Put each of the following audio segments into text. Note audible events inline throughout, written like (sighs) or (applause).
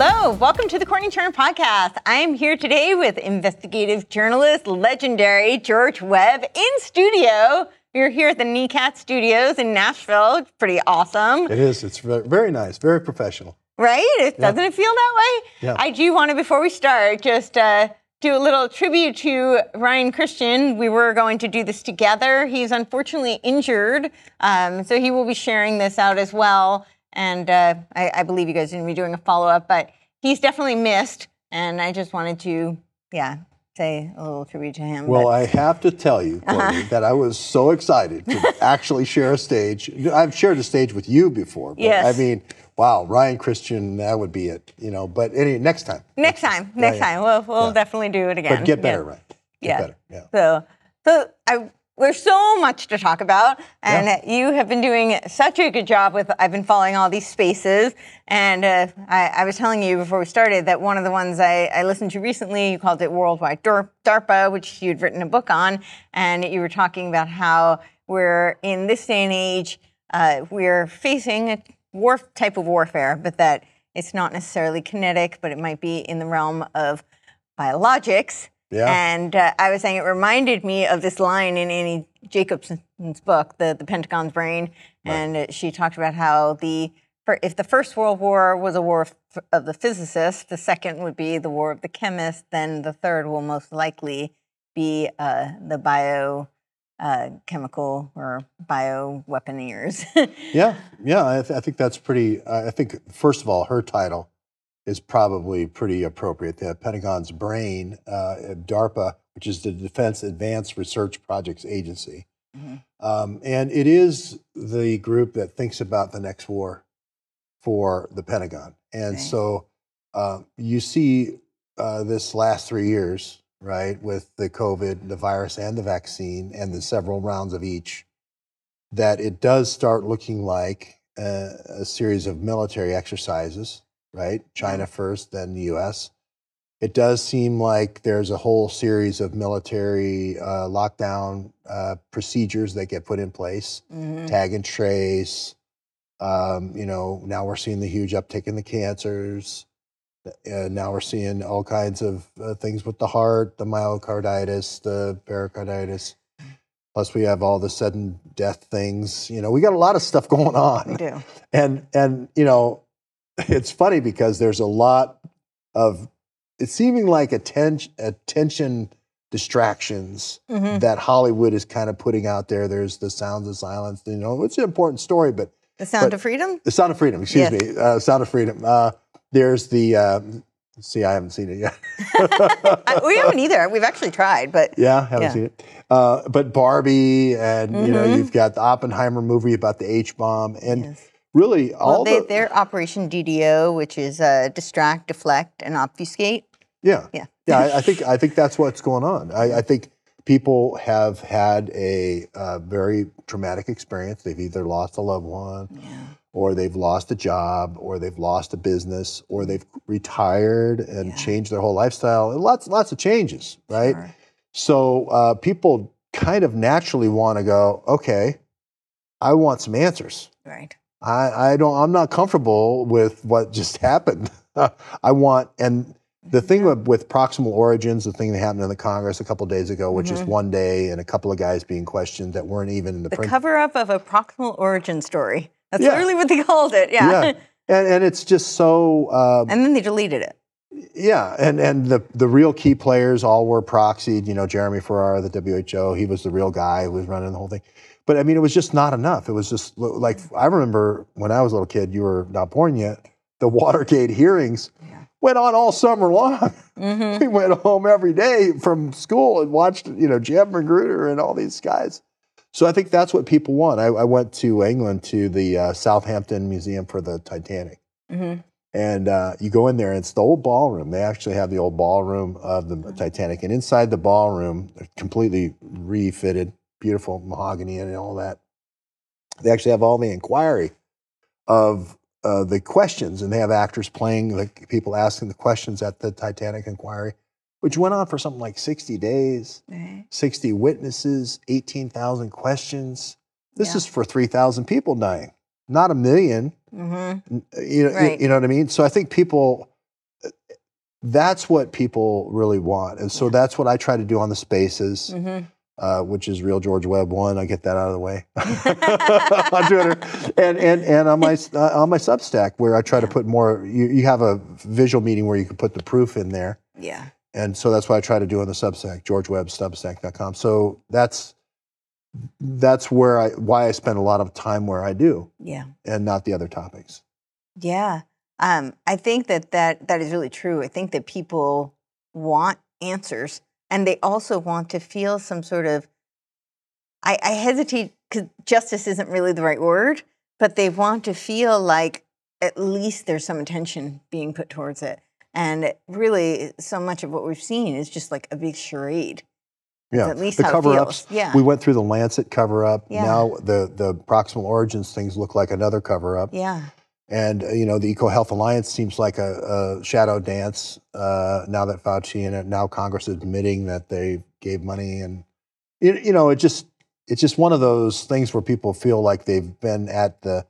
Hello, welcome to the Courtenay Turner Podcast. I am here today with investigative journalist, legendary George Webb in studio. We're here at the NECAT Studios in Nashville. It's pretty awesome. It is. It's very nice, very professional. Right? It, Doesn't it feel that way? Yeah. I do want to, before we start, just uh, do a little tribute to Ryan Christian. We were going to do this together. He's unfortunately injured, um, so he will be sharing this out as well. And uh, I, I believe you guys are going to be doing a follow up, but he's definitely missed. And I just wanted to, yeah, say a little tribute to him. Well, but- I have to tell you, Uh-huh. That I was so excited to (laughs) actually share a stage. I've shared a stage with you before, but Yes. I mean, wow, Ryan Christian, that would be it, you know. But any next time, next time, next yeah. time, we'll, we'll Yeah. definitely do it again. but get Yeah. better, Ryan. Get Yeah. better. Yeah. So, so I, there's so much to talk about, and Yeah. you have been doing such a good job with. I've been following all these spaces, and uh, I, I was telling you before we started that one of the ones I, I listened to recently, you called it Worldwide Dar- DARPA, which you'd written a book on, and you were talking about how we're in this day and age, uh, we're facing a war type of warfare, but that it's not necessarily kinetic, but it might be in the realm of biologics. Yeah. And uh, I was saying it reminded me of this line in Annie Jacobsen's book, The, the Pentagon's Brain. And uh, she talked about how the if the First World War was a war of, of the physicists, the second would be the war of the chemists, then the third will most likely be uh, the bio uh, chemical or bio weaponeers. (laughs) Yeah, yeah, I, th- I think that's pretty. Uh, I think first of all, her title is probably pretty appropriate. The Pentagon's brain, uh, DARPA, which is the Defense Advanced Research Projects Agency, um, and it is the group that thinks about the next war for the Pentagon. And Okay. so uh, you see uh, this last three years, right, with the COVID, the virus, and the vaccine, and the several rounds of each that it does start looking like a, a series of military exercises, right? China first, then the US. It does seem like there's a whole series of military uh, lockdown uh, procedures that get put in place, Mhm. tag and trace. Um, you know, now we're seeing the huge uptick in the cancers. Uh, now we're seeing all kinds of uh, things with the heart, the myocarditis, the pericarditis. Plus, we have all the sudden death things. You know, we got a lot of stuff (laughs) going on. We do. And and you know, it's funny because there's a lot of it's seeming like attention attention distractions Mhm. that Hollywood is kind of putting out there. There's the sounds of silence. You know, it's an important story, but The Sound But- of Freedom? the Sound of Freedom. Excuse Yes. me, uh, Sound of Freedom. Uh, there's the. Uh, see, I haven't seen it yet. (laughs) We haven't either. We've actually tried, but Yeah, haven't Yeah. seen it. Uh, but Barbie, and you know, Mhm. you've got the Oppenheimer movie about the H bomb, and Yes. Really all well, they, the they're Operation DDO, which is uh, distract, deflect, and obfuscate. yeah, Yeah. yeah. I, I think I think that's what's going on. I, I think people have had a uh, very traumatic experience. They've either lost a loved one, yeah. or they've lost a job, or they've lost a business, or they've retired and Yeah. changed their whole lifestyle. And lots lots of changes, right? Sure. So uh, people kind of naturally want to go, okay, I want some answers. Right. I, I don't. I'm not comfortable with what just (laughs) happened. I want, and the thing with, with proximal origins, the thing that happened in the Congress a couple days ago, which is one day and a couple of guys being questioned that weren't even in the, The print. cover up of a proximal origin story. That's Yeah. literally what they called it. Yeah. yeah, (laughs) and and it's just so. Uh, and then they deleted it. Yeah, and and the the real key players all were proxied. You know, Jeremy Farrar, the WHO, he was the real guy who was running the whole thing. But I mean, it was just not enough. It was just like I remember when I was a little kid. You were not born yet. The Watergate hearings went on all summer long. (laughs) We went home every day from school and watched, you know, Jeb Magruder and all these guys. So I think that's what people want. I, I went to England to the uh, Southampton Museum for the Titanic. Mhm. And uh, you go in there, and it's the old ballroom. They actually have the old ballroom of the Titanic. And inside the ballroom, completely refitted, beautiful mahogany and all that. They actually have all the inquiry of uh, the questions, and they have actors playing, like people asking the questions at the Titanic inquiry, which went on for something like 60 days. Right. 60 witnesses, 18,000 questions. This Yeah. is for 3,000 people dying, not a million. Mhm. You know, you- Right. you know what I mean? So I think people, that's what people really want. And so Yeah. that's what I try to do on the spaces, Mhm. Uh, which is Real George Webb one. I get that out of the way (laughs) (laughs) on Twitter. And, and, and on, my, uh, on my Substack, where I try to put more, you, you have a visual meeting where you can put the proof in there. Yeah. And so that's what I try to do on the Substack, georgewebbsubstack.com. So that's that's where I why I spend a lot of time where I do, Yeah. and not the other topics. Yeah. Um, I think that, that that is really true. I think that people want answers and they also want to feel some sort of, I, I hesitate because justice isn't really the right word, but they want to feel like at least there's some attention being put towards it. And really, so much of what we've seen is just like a big charade. Yeah, at least the cover-ups. Yeah. we went through the Lancet cover-up. Yeah. Now the the proximal origins things look like another cover-up, Yeah. And uh, you know the EcoHealth Alliance seems like a, a shadow dance. Uh, now that Fauci and uh, now Congress is admitting that they gave money, and you, you know it just it's just one of those things where people feel like they've been at the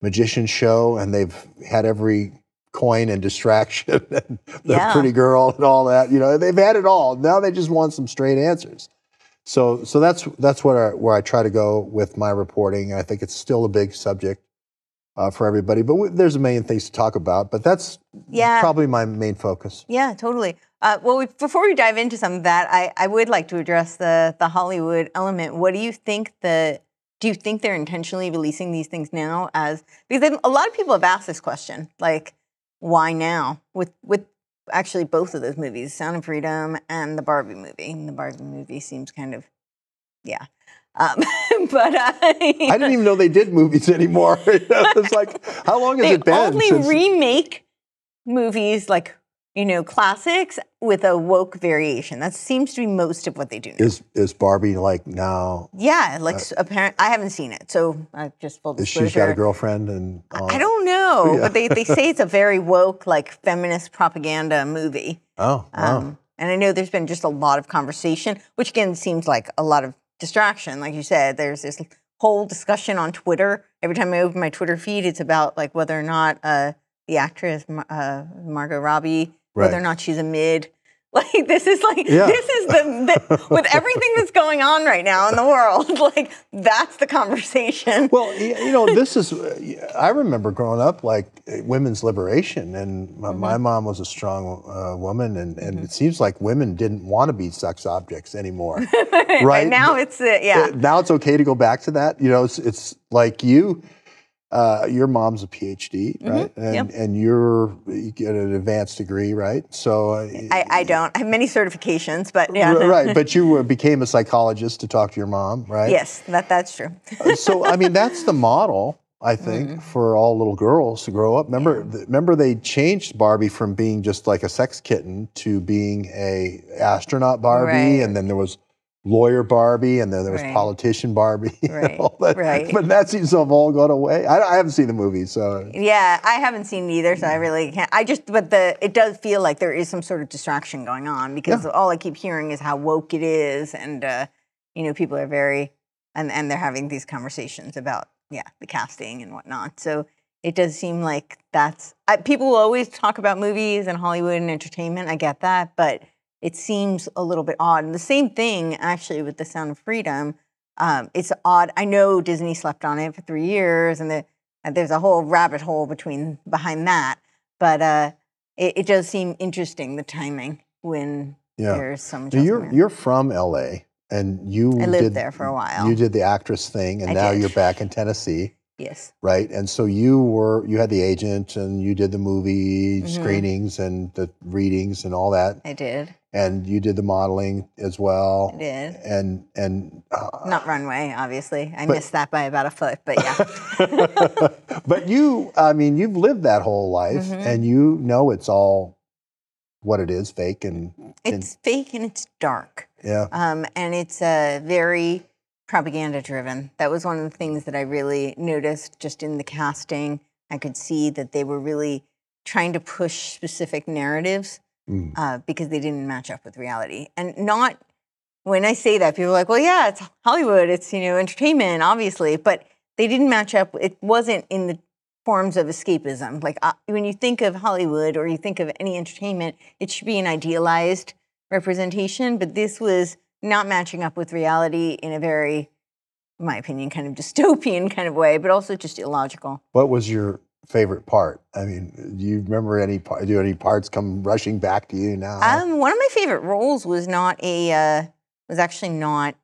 magician show and they've had every coin and distraction (laughs) and the Yeah. pretty girl and all that. You know, they've had it all. Now they just want some straight answers. So, so that's that's what I, where I try to go with my reporting. I think it's still a big subject uh, for everybody, but w- there's a million things to talk about. But that's Yeah. probably my main focus. Yeah, totally. Uh, well, we, before we dive into some of that, I, I would like to address the the Hollywood element. What do you think the do you think they're intentionally releasing these things now as because a lot of people have asked this question, like why now with with actually both of those movies, Sound of Freedom and the Barbie movie. And the Barbie movie seems kind of yeah. Um, (laughs) but uh, I didn't even know they did movies anymore. (laughs) it's like, how long has it been? They only since- remake movies like you know classics with a woke variation. That seems to be most of what they do now. is is Barbie like now? yeah, like apparent. I haven't seen it, so I just full Is disclosure. she's got a girlfriend and all I don't know, (laughs) Yeah. but they, they say it's a very woke, like feminist propaganda movie. Oh, wow. Um, and I know there's been just a lot of conversation, which again seems like a lot of distraction. Like you said, there's this whole discussion on Twitter. Every time I open my Twitter feed, it's about like whether or not uh, the actress uh, Margot Robbie, whether or not she's a mid. Like this is like Yeah. this is the, the with everything that's going on right now in the world. (laughs) Like that's the conversation. Well, you know, this is. uh, I remember growing up like women's liberation, and my, Mm-hmm. my mom was a strong uh, woman, and, and it seems like women didn't want to be sex objects anymore. (laughs) right And now it's uh, yeah. Now it's okay to go back to that. You know, it's, it's like you. Uh, your mom's a PhD, right? And Mm-hmm. yep. and you're you get an advanced degree, right? So uh, I, I don't. I have many certifications, but yeah. r- right, (laughs) but you uh, became a psychologist to talk to your mom, right? Yes, that that's true. so I mean that's the model I (laughs) think Mm-hmm. for all little girls to grow up. Remember, th- remember they changed Barbie from being just like a sex kitten to being a astronaut Barbie, Right. and then there was lawyer Barbie, and then there was Right. politician Barbie, (laughs) Right, that. right. But that seems to have all gone away. I, I haven't seen the movie, so Yeah, I haven't seen either, so I really can't. I just, but the it does feel like there is some sort of distraction going on because all I keep hearing is how woke it is, and uh, you know, people are very, and and they're having these conversations about yeah the casting and whatnot. So it does seem like that's I, people will always talk about movies and Hollywood and entertainment. I get that, but it seems a little bit odd. And the same thing actually with The Sound of Freedom. Um, it's odd. I know Disney slept on it for three years, and the, there's a whole rabbit hole between behind that. But uh, it, it does seem interesting the timing when Yeah. there's some. Now, you're you're from LA, and you I lived did, there for a while. You did the actress thing, and I now did. you're back in Tennessee, yes, right? And so you were you had the agent, and you did the movie Mhm. screenings and the readings and all that, I did. and you did the modeling as well, I did. and and uh, Not runway, obviously. I But- missed that by about a foot, but yeah. (laughs) but you, I mean, you've lived that whole life, Mhm. and you know it's all what it is, fake, and, and it's fake and it's dark. yeah, Um, and it's a very propaganda driven. That was one of the things that I really noticed just in the casting. I could see that they were really trying to push specific narratives Mm. uh, because they didn't match up with reality. And not when I say that, people are like, well, yeah, it's Hollywood, it's, you know, entertainment, obviously, but they didn't match up. It wasn't in the forms of escapism. Like uh, when you think of Hollywood or you think of any entertainment, it should be an idealized representation, but this was not matching up with reality in a very, in my opinion, kind of (laughs) dystopian kind of way, but also just illogical. What was your favorite part? I mean, do you remember any part? Do any parts come rushing back to you now? Um, one of my favorite roles was not a uh, was actually not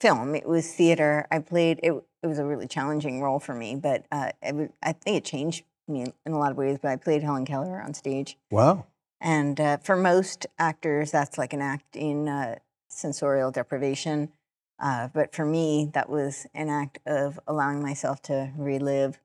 film. It was theater. I played. It, it was a really challenging role for me, but uh, it I think it changed me in, a lot of ways. But I played Helen Keller on stage, wow. and uh, for most actors, that's like an act in uh, sensorial deprivation. Uh, but for me, that was an act of allowing myself to relive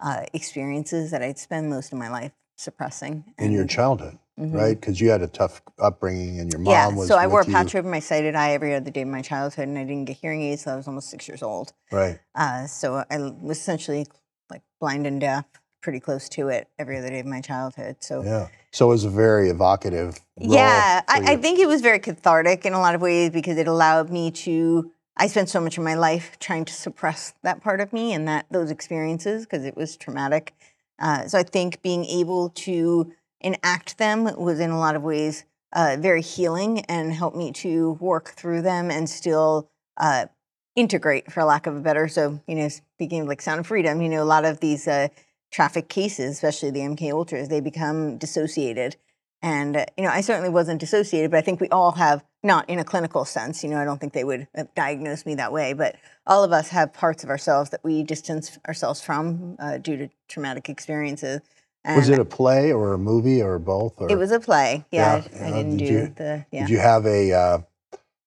uh, experiences that I'd spend most of my life suppressing. In your childhood, Mhm. right? Because you had a tough upbringing, and your mom yeah, was. so I wore a you, patch over my sighted eye every other day of my childhood, and I didn't get hearing aids till I was almost six years old. Right. Uh, so I was essentially like blind and deaf, pretty close to it every other day of my childhood. So Yeah. So it was a very evocative. Yeah, I, I think it was very cathartic in a lot of ways because it allowed me to. I spent so much of my life trying to suppress that part of me and that those experiences because it was traumatic. Uh, so I think being able to enact them was in a lot of ways uh, very healing and helped me to work through them and still uh, integrate, for lack of a better. So you know, speaking of like Sound of Freedom, you know, a lot of these uh, traffic cases, especially the MK Ultras, they become dissociated. And uh, you know, I certainly wasn't dissociated, but I think we all have, not in a clinical sense. You know, I don't think they would have diagnosed me that way, but all of us have parts of ourselves that we distance ourselves from uh, due to traumatic experiences. Was it a play or a movie or both? Or It was a play. Yeah, Yeah, I, I uh, didn't did do you- the. Yeah, Did you have a, uh,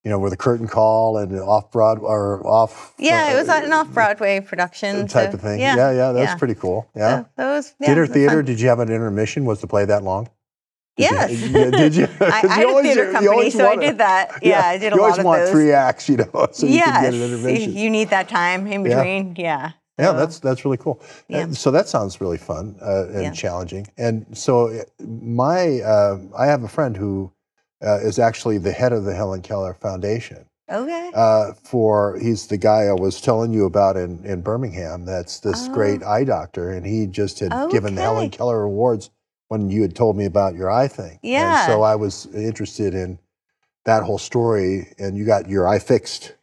you know, where the curtain call and off Broad or off? yeah, it was uh, an off Broadway production type so, of thing. Yeah, Yeah, yeah, that's yeah. pretty cool. Yeah. So that was yeah, Dinner theater. fun. Did you have an intermission? Was the play that long? Did you- Yes. yeah, did you? (laughs) I, 'Cause (laughs) I you had a theater you company, so I did that. (laughs) Yeah, I did a lot of those. you always want three acts, you know, so you yes, can get an intervention. you need that time in between. Yeah. Yeah, So, that's that's really cool. Uh, Yeah. so that sounds really fun uh, and challenging. And so uh, my uh, I have a friend who uh, is actually the head of the Helen Keller Foundation. okay. Uh, for he's the guy I was telling you about in, in Birmingham. That's this Oh. great eye doctor, and he just had given the Helen Keller Awards when you had told me about your eye thing. Yeah. And so I was interested in that whole story, and you got your eye fixed.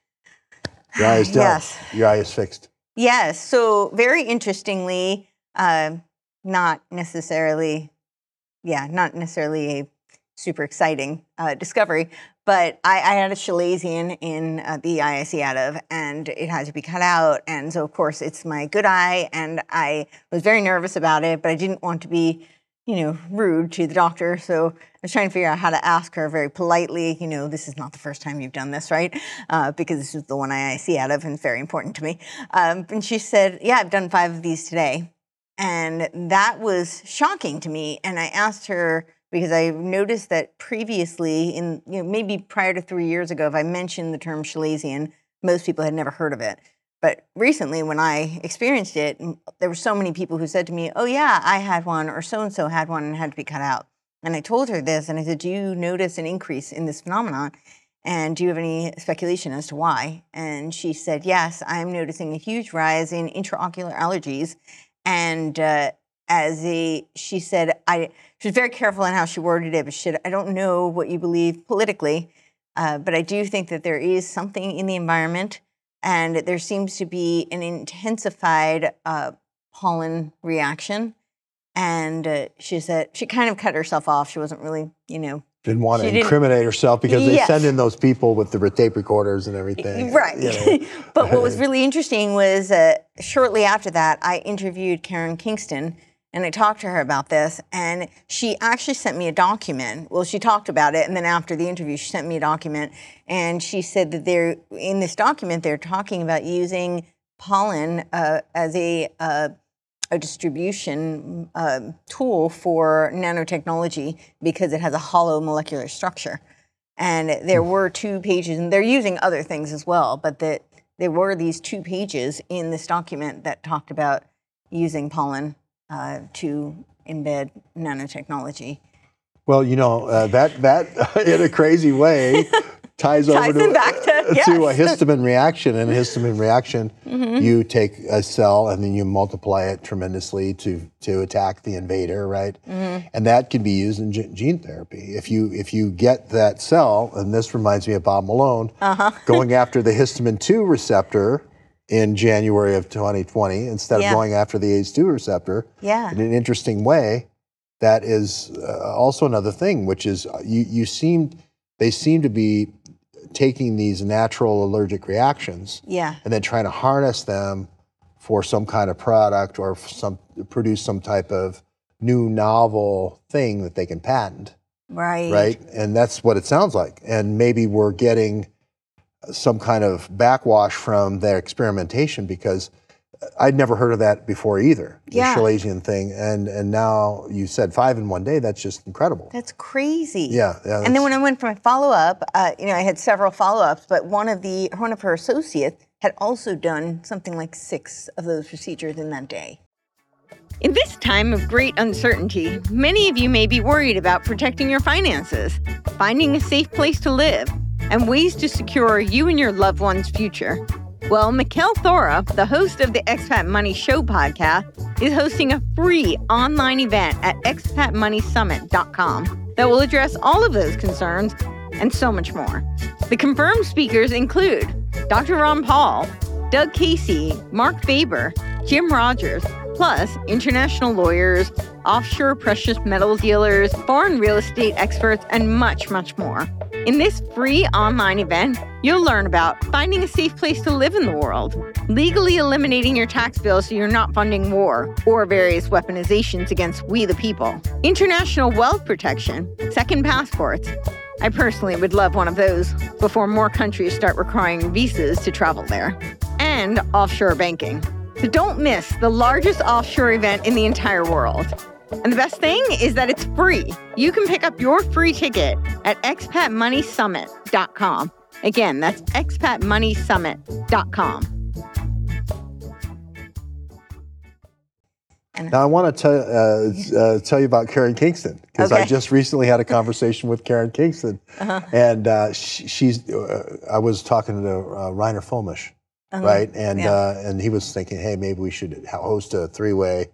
Your eye is (sighs) done. Yes. Your eye is fixed. Yes. So very interestingly, um, not necessarily, yeah, not necessarily a super exciting uh, discovery, but I, I had a chalazion in uh, the eye I see out of, and it had to be cut out. And so, of course, it's my good eye, and I was very nervous about it, but I didn't want to be, you know, rude to the doctor. So I was trying to figure out how to ask her very politely, you know, this is not the first time you've done this, right? Uh, because this is the one eye I see out of, and it's very important to me. Um, and she said, Yeah, I've done five of these today. And that was shocking to me. And I asked her because I noticed that previously, in you know, maybe prior to three years ago, if I mentioned the term chalazion, most people had never heard of it. But recently, when I experienced it, there were so many people who said to me, "Oh yeah, I had one, or so and so had one, and had to be cut out." And I told her this, and I said, "Do you notice an increase in this phenomenon?" And do you have any speculation as to why? And she said, Yes, I'm noticing a huge rise in intraocular allergies. And uh, as a, she said, I, she was very careful in how she worded it, but she said, I don't know what you believe politically, uh, but I do think that there is something in the environment and there seems to be an intensified uh, pollen reaction. And uh, she said she kind of cut herself off. She wasn't really, you know, Didn't want to She didn't- incriminate herself because they Yes. send in those people with the tape recorders and everything. Right. you know. (laughs) but what was (laughs) really interesting was uh, shortly after that, I interviewed Karen Kingston and I talked to her about this. And she actually sent me a document. Well, she talked about it. And then after the interview, she sent me a document. And she said that they're in this document, they're talking about using pollen uh, as a uh, a distribution um tool for nanotechnology because it has a hollow molecular structure. And there were two pages, and they're using other things as well, but that there were these two pages in this document that talked about using pollen uh, to embed nanotechnology. Well, you know uh, that that (laughs) in a crazy way (laughs) ties, over Ties to, back to- uh, to a. Mm-hmm. histamine reaction. And a histamine reaction, you take a cell and then you multiply it tremendously to to attack the invader, right? Mm-hmm. And that can be used in ge- gene therapy. If you if you get that cell, and this reminds me of Bob Malone Uh-huh. going after the histamine two receptor. In January of 2020, instead Yeah. of going after the ACE2 receptor, Yeah. in an interesting way, that is uh, also another thing, which is uh, you, you seem, they seem to be taking these natural allergic reactions Yeah. and then trying to harness them for some kind of product or some produce some type of new novel thing that they can patent, Right. right? And that's what it sounds like. And maybe we're getting some kind of backwash from their experimentation because I'd never heard of that before either. Yeah. The chalazion thing. And and now you said five in one day. That's just incredible. That's crazy. Yeah. yeah And then when I went for my follow up, uh, you know, I had several follow ups, but one of the one of her associates had also done something like six of those procedures in that day. In this time of great uncertainty, many of you may be worried about protecting your finances, finding a safe place to live, and ways to secure you and your loved one's future. Well, Mikkel Thorup, the host of the Expat Money Show podcast, is hosting a free online event at expatmoneysummit.com that will address all of those concerns and so much more. The confirmed speakers include Dr. Ron Paul, Doug Casey, Marc Faber, Jim Rogers, plus international lawyers, offshore precious metal dealers, foreign real estate experts, and much, much more. In this free online event, you'll learn about finding a safe place to live in the world, legally eliminating your tax bill so you're not funding war or various weaponizations against we the people, international wealth protection, second passports. I personally would love one of those before more countries start requiring visas to travel there, and offshore banking. So don't miss the largest offshore event in the entire world. And the best thing is that it's free. You can pick up your free ticket at expatmoneysummit.com. Again, that's expatmoneysummit.com. Now I want to tell uh, uh, tell you about Karen Kingston because I just recently had a conversation with Karen Kingston, Uh-huh. and uh, she, she's. Uh, I was talking to uh, Reiner Fuellmich, right, and Uh-huh. Yeah. uh, and he was thinking, hey, maybe we should host a three way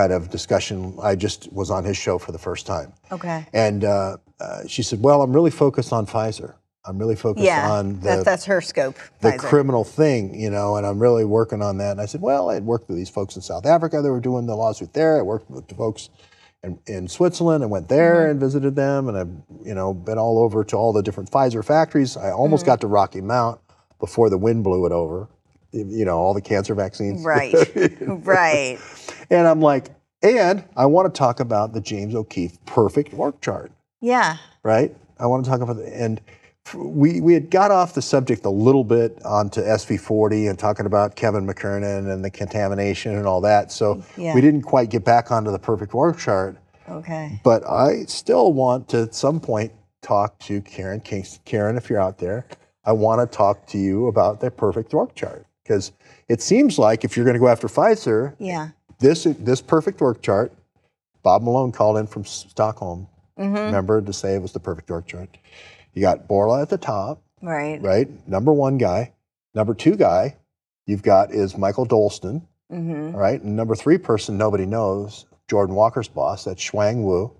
kind of discussion. I just was on his show for the first time, Okay. and uh, uh, she said, well, I'm really focused on Pfizer. I'm really focused Yeah, on the that's, that's her scope. the Pfizer. criminal thing, you know, and I'm really working on that. And I said, well, I'd worked with these folks in South Africa that were doing the lawsuit there. I worked with the folks in, in Switzerland and went there Mm-hmm. and visited them. And I've, you know, been all over to all the different Pfizer factories. I almost Mm-hmm. got to Rocky Mount before the wind blew it over, you know, all the cancer vaccines. Right. (laughs) right. And I'm like, and I want to talk about the James O'Keefe perfect work chart Yeah. right? I want to talk about the, and we we had got off the subject a little bit onto SV40 and talking about Kevin McKernan and the contamination and all that. So Yeah. we didn't quite get back onto the perfect work chart. Okay. But I still want to at some point talk to Karen Kingston. Karen, if you're out there, I want to talk to you about the perfect work chart because it seems like if you're going to go after Pfizer, Yeah. this this perfect work chart. Bob Malone called in from Stockholm. Mm-hmm. Remember to say it was the perfect work chart. You got Bourla at the top, Right. right? Number one guy. Number two guy you've got is Michael Dolsten, Mm-hmm. right? And number three person nobody knows, Jordan Walker's boss. That's Shuang Wu.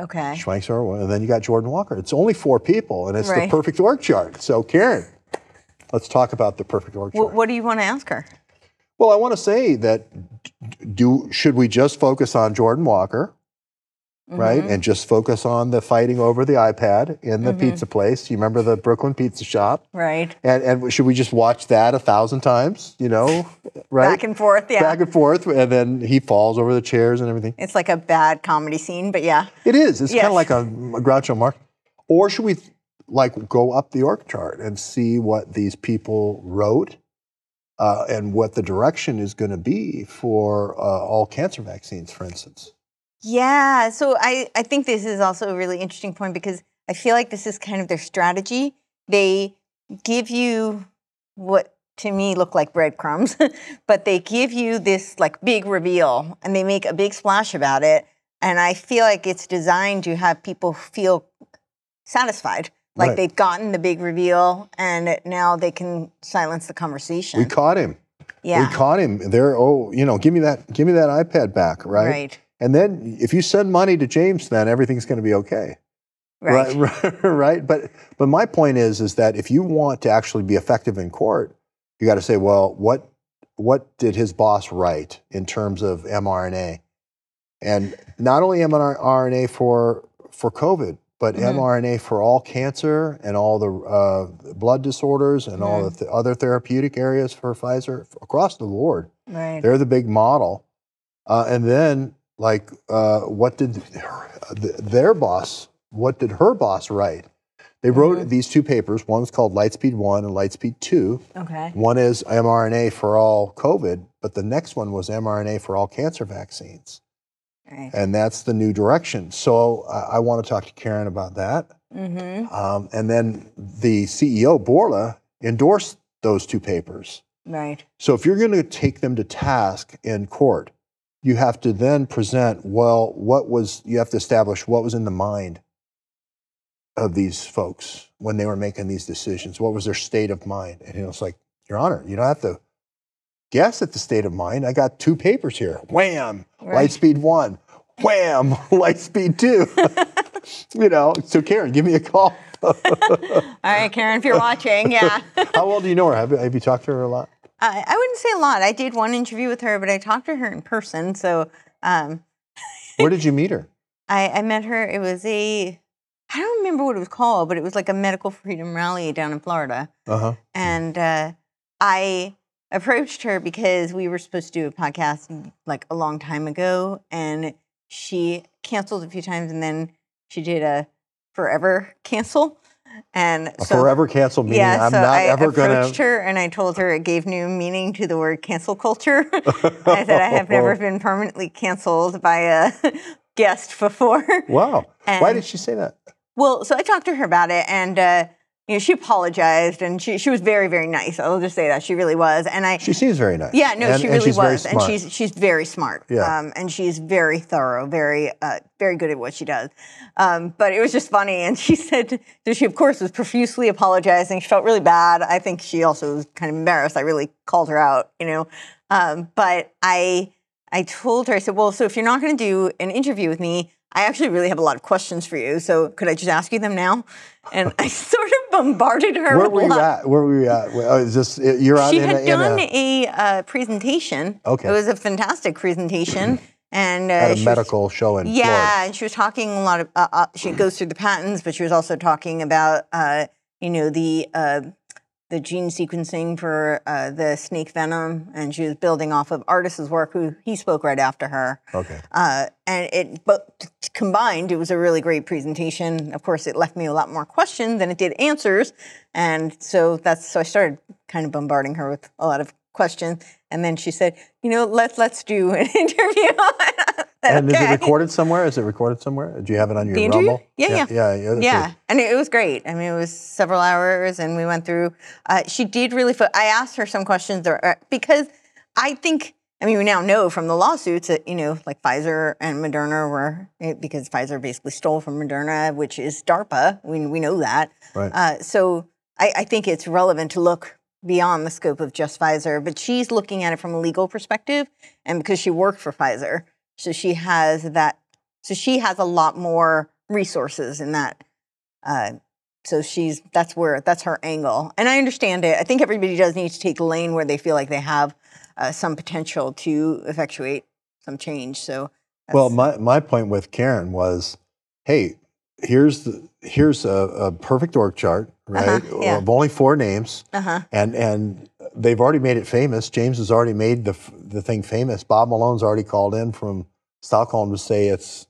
Okay. Sor And then you got Jordan Walker. It's only four people, and it's Right. the perfect org chart. So Karen, let's talk about the perfect org chart. What, do you want to ask her? Well, I want to say that do should we just focus on Jordan Walker, right, Mhm. and just focus on the fighting over the iPad in the Mhm. pizza place? You remember the Brooklyn Pizza Shop, Right. and and should we just watch that a thousand times? You know, (laughs) right, Back and forth. Yeah. back and forth, and then he falls over the chairs and everything. it's like a bad comedy scene, but yeah. It is. It's kind of like a, a Groucho Marx. Or should we like go up the org chart and see what these people wrote uh, and what the direction is going to be for uh, all cancer vaccines, for instance? Yeah, so I, I think this is also a really interesting point because I feel like this is kind of their strategy. They give you what to me look like breadcrumbs, (laughs) but they give you this like big reveal and they make a big splash about it. And I feel like it's designed to have people feel satisfied. Like Right. they've gotten the big reveal and now they can silence the conversation. We caught him. yeah. We caught him. There. Oh, you know, give me that. Give me that iPad back, right? Right. And then if you send money to James, then everything's going to be okay. Right. (laughs) right, right. But but my point is is that if you want to actually be effective in court, you got to say, well, what what did his boss write in terms of mRNA, and not only mRNA for for COVID, but Mhm. mRNA for all cancer and all the uh, blood disorders and all the th- other therapeutic areas for Pfizer across the board. Right. They're the big model. Uh, and then, like, uh, what did her, th- their boss, what did her boss write? They wrote Mhm. these two papers. One's called Lightspeed 1 and Lightspeed 2. Okay. One is mRNA for all COVID, but the next one was mRNA for all cancer vaccines. Right. And that's the new direction. So I, I want to talk to Karen about that. Mm-hmm. Um, and then the CEO, Bourla, endorsed those two papers. Right. So if you're going to take them to task in court, you have to then present, well, what was, you have to establish what was in the mind of these folks when they were making these decisions. What was their state of mind? And it was like, Your Honor, you don't have to guess at the state of mind. I got two papers here. Wham! Right. Lightspeed one. Wham! (laughs) Lightspeed two. (laughs) you know, so Karen, give me a call. (laughs) All right, Karen, if you're watching, yeah. How well do you know her? Have, you- have you talked to her a lot? I, I wouldn't say a lot. I did one interview with her, but I talked to her in person. So um, Where did you meet her? I, I met her. It was a, I don't remember what it was called, but it was like a medical freedom rally down in Florida. Uh huh. And uh, I approached her because we were supposed to do a podcast like a long time ago, and she canceled a few times, and then she did a forever cancel. And A so, forever cancel meaning yeah, I'm so not I ever going to approached to. her and I told her it gave new meaning to the word cancel culture. (laughs) I said I have never (laughs) been permanently canceled by a (laughs) guest before. Wow. Why did she say that? Well, so I talked to her about it, and uh, you know, she apologized, and she she was very very nice. I'll just say that she really was, and I. She seems very nice. yeah, no, And- she really very was, and she's she's very smart. Yeah. um, and she's very thorough, very uh, very good at what she does. Um, but it was just funny, and she (laughs) said so. She of course was profusely apologizing. She felt really bad. I think she also was kind of embarrassed. I really called her out, you know. Um, but I I told her I said, well, so if you're not going to do an interview with me, I actually really have a lot of questions for you. So could I just ask you them now? And I (laughs) sort of bombarded her. Where were you at? Where were you at? Well, Is this you're out She in, had a, done a, a, uh, presentation. Okay. It was a fantastic presentation. (clears throat) And uh, at a she was- medical show in yeah, Florida. and she was talking a lot of. Uh, uh, she goes through the patents, but she was also talking about, uh, you know, the uh, the gene sequencing for uh, the snake venom, and she was building off of Ardis's work, who he spoke right after her. Okay. Uh, and it, but combined, it was a really great presentation. Of course, it left me a lot more questions than it did answers, and so that's so I started kind of bombarding her with a lot of questions. And then she said, "You know, let's let's do an (laughs) interview." (laughs) And is it recorded somewhere? Is it recorded somewhere? Do you have it on your The interview? Rumble? Yeah, yeah, yeah. yeah, that's Yeah, and it was great. I mean, it was several hours, and we went through. Uh, she did really. Fo- I asked her some questions that because I think. I mean, we now know from the lawsuits that you know, like Pfizer and Moderna were eh, because Pfizer basically stole from Moderna, which is DARPA. We we know that. Right. Uh, so I, I think it's relevant to look beyond the scope of just Pfizer, but she's looking at it from a legal perspective, and because she worked for Pfizer, so she has that. So she has a lot more resources in that uh, so she's that's where that's her angle, and I understand it. I think everybody does need to take the lane where they feel like they have uh, some potential to effectuate some change. So, Well, my, my point with Karen was, hey, here's the here's a, a perfect org chart, right? Uh-huh, yeah. Of only four names, uh-huh. and and they've already made it famous. James has already made the the thing famous. Bob Malone's already called in from Stockholm to say it's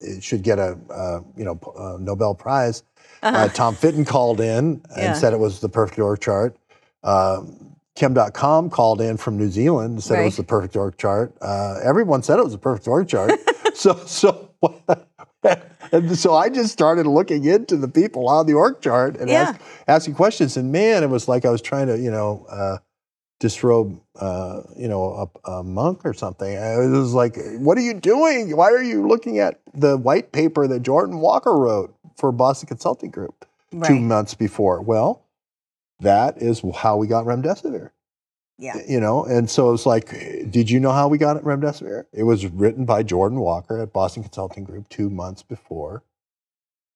it should get a uh, you know uh, Nobel Prize. Uh-huh. Uh, Tom Fitton called in and Yeah. said it was the perfect org chart. Um, Kim Dotcom called in from New Zealand and said it was the perfect org chart. Uh, everyone said it was the perfect org chart. (laughs) so, so, (laughs) and so I just started looking into the people on the org chart and Yeah. ask, asking questions. And man, it was like I was trying to, you know, uh, disrobe, uh, you know, a, a monk or something. It was like, what are you doing? Why are you looking at the white paper that Jordan Walker wrote for Boston Consulting Group two months before? Well, that is how we got remdesivir. Yeah. You know, and so it's like, did you know how we got remdesivir? It was written by Jordan Walker at Boston Consulting Group two months before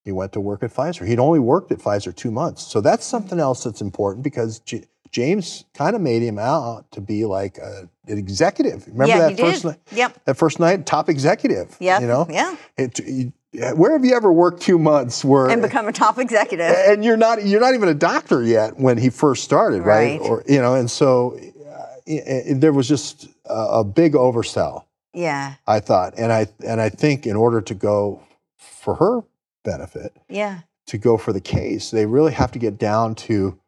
he went to work at Pfizer. He'd only worked at Pfizer two months. So that's something else that's important because James kind of made him out to be like a, an executive. Remember yeah, that first did. night? Yep. That first night, top executive. Yep. You know, Yeah. it, you- where have you ever worked two months where And become a top executive. and you're not you're not even a doctor yet when he first started, right? Right. Or you know, and so uh, i- i- there was just a, a big oversell, Yeah. I thought, and I and I think in order to go for her benefit, Yeah. to go for the case, they really have to get down to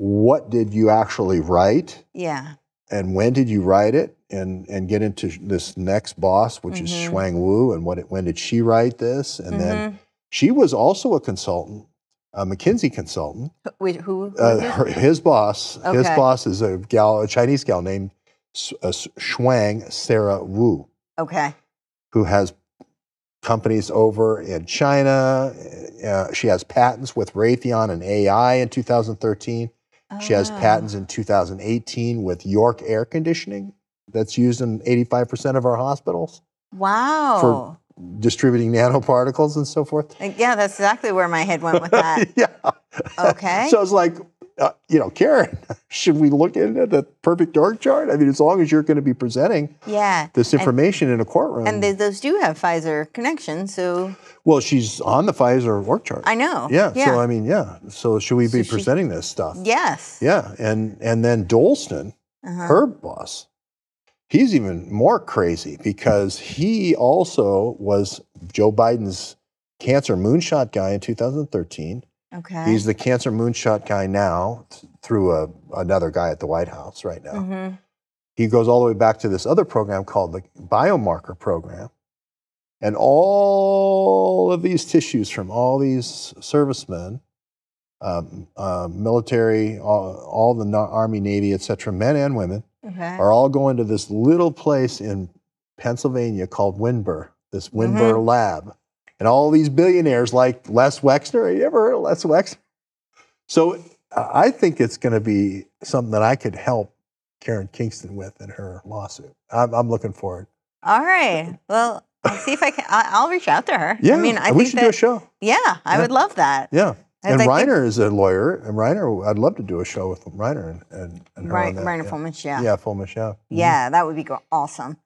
what did you actually write Yeah. and when did you write it and and get into this next boss which is Mhm. Shuang Wu and what it, when did she write this and then Mhm. she was also a consultant a McKinsey consultant Wait, who? who uh, her, his boss his boss is a gal a Chinese gal named uh, Shuang Sarah Wu okay. who has companies over in China uh, she has patents with Raytheon and AI in 2013 she has Ah. patents in 2018 with York air conditioning that's used in 85% of our hospitals Wow. For distributing (laughs) nanoparticles and so forth. Yeah, that's exactly where my head went with that. (laughs) yeah. Okay. So it's like, uh, you know, Karen, (laughs) should we look into the perfect org chart? I mean, as long as you're going to be presenting yeah. this And- information in a courtroom. And they, those do have Pfizer connections, so well, she's on the Pfizer org chart. I know. yeah, Yeah. So I mean, yeah. So should we be So she- presenting this stuff? yes. Yeah. And and then Dolsten, Uh-huh. her boss, he's even more crazy because he also was Joe Biden's cancer moonshot guy in 2013. Okay. He's the cancer moonshot guy now th- through a, another guy at the White House right now. Mhm. He goes all the way back to this other program called the biomarker program. And all of these tissues from all these servicemen, um, uh, military, all, all the na- Army, Navy, et cetera, men and women, Okay. are all going to this little place in Pennsylvania called Windber, this Windber Mm-hmm. lab. And all these billionaires like Les Wexner, Have you ever heard of Les Wexner? So uh, I think it's going to be something that I could help Karen Kingston with in her lawsuit. I'm, I'm looking forward. All right. Well, I'll see if I can. I'll reach out to her. Yeah, I mean, I we should that. do a show. Yeah, I Yeah. would love that. Yeah. And I think- Reiner is a lawyer. And Reiner, I'd love to do a show with Reiner and, and, and her that. Reiner yeah. Fulman, yeah. Yeah, Fuellmich, yeah. Mhm. Yeah, that would be awesome.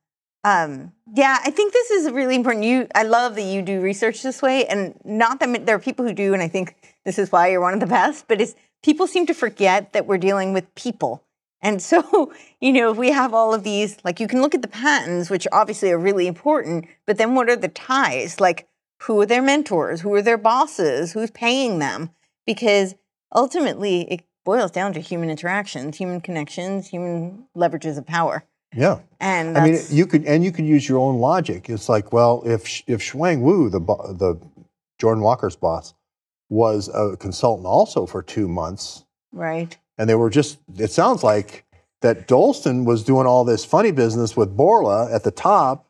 Um, yeah, I think this is really important. You, I love that you do research this way, and not that there are people who do, and I think this is why you're one of the (laughs) best. But it's people seem to forget that we're dealing with people, and so (laughs) you know if we have all of these, like you can look at the patents, which obviously are really important, but then what are the ties? Like who are their mentors? Who are their bosses? Who's paying them? Because ultimately, it boils down to human interactions, human connections, human leverages of power. Yeah. And I mean, you could, and you could use your own logic. It's like, well, if if Shuang Wu, the the Jordan Walker's boss, was a consultant also for two months, right. and they were just, it sounds like that Dolsten was doing all this funny business with Bourla at the top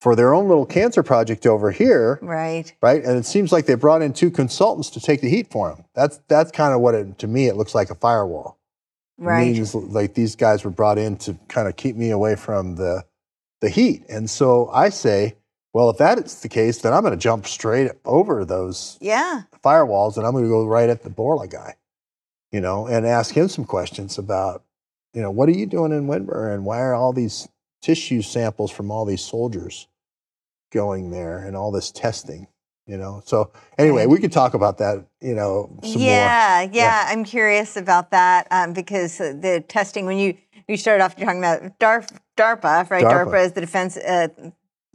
for their own little cancer project over here, Right. right? And it seems like they brought in two consultants to take the heat for him. That's that's kind of what it to me it looks like a firewall. Right. means like these guys were brought in to kind of keep me away from the the heat. And so I say, Well, if that is the case, then I'm going to jump straight over those Yeah. firewalls and I'm going to go right at the Bourla guy, you know, and ask him some questions about, you know, what are you doing in Windber and why are all these tissue samples from all these soldiers going there and all this testing, you know? So anyway, we could talk about that, you know, some more. yeah, yeah, I'm curious about that um, because the testing when you you started off talking about DARF, DARPA, right? DARPA. DARPA, is the defense uh,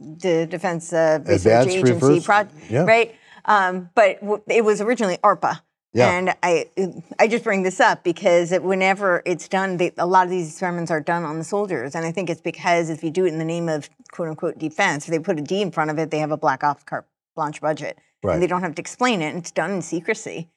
the defense uh, research Advanced agency Reverse- project, yeah. right? Um, but w- it was originally ARPA. Yeah. And I, I just bring this up because it, whenever it's done, they, a lot of these experiments are done on the soldiers, and I think it's because if you do it in the name of "quote unquote" defense, if they put a D in front of it, they have a black ops carte blanche budget, Right. and they don't have to explain it. And it's done in secrecy,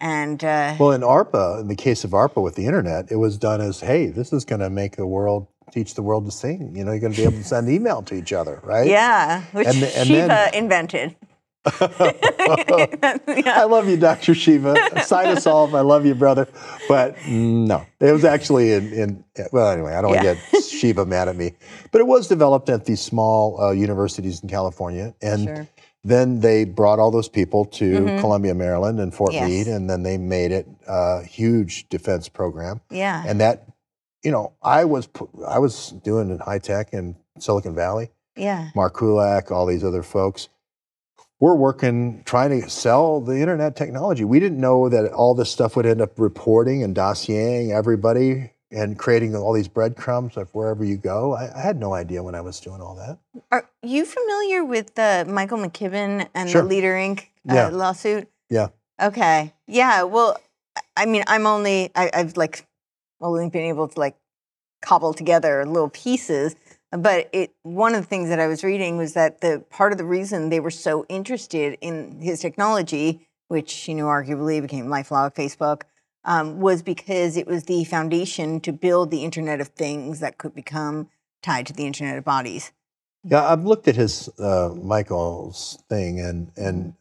and uh, Well, in ARPA, in the case of ARPA with the internet, it was done as, hey, this is going to make the world, teach the world to sing. You know, you're going to be able to send email to each other, right? yeah, which And and Shiva then- invented. (laughs) (laughs) I love you, Dr. Shiva. Cytosolve, I love you, brother. But mm, no, it was actually in, in well, anyway, I don't want to get Shiva mad at me. But it was developed at these small uh, universities in California. And Sure. Then they brought all those people to mm-hmm. Columbia, Maryland and Fort Yes. Meade. And then they made it a huge defense program. Yeah, And that, you know, I was, I was doing in high tech in Silicon Valley. yeah, Mark Kulak, all these other folks. We're working trying to sell the internet technology. We didn't know that all this stuff would end up reporting and dossiering everybody and creating all these breadcrumbs of wherever you go. I, I had no idea when I was doing all that. Are you familiar with uh, Michael McKibben and Sure. the Leader Inc. Uh, Yeah. lawsuit? Yeah. Okay. Yeah. Well, I mean, I'm only I, I've like only been able to like cobble together little pieces. But it one of the things that I was reading was that the part of the reason they were so interested in his technology, which you know arguably became LifeLog, Facebook, um, was because it was the foundation to build the Internet of Things that could become tied to the Internet of Bodies. Yeah, I've looked at his uh, Michael's thing and and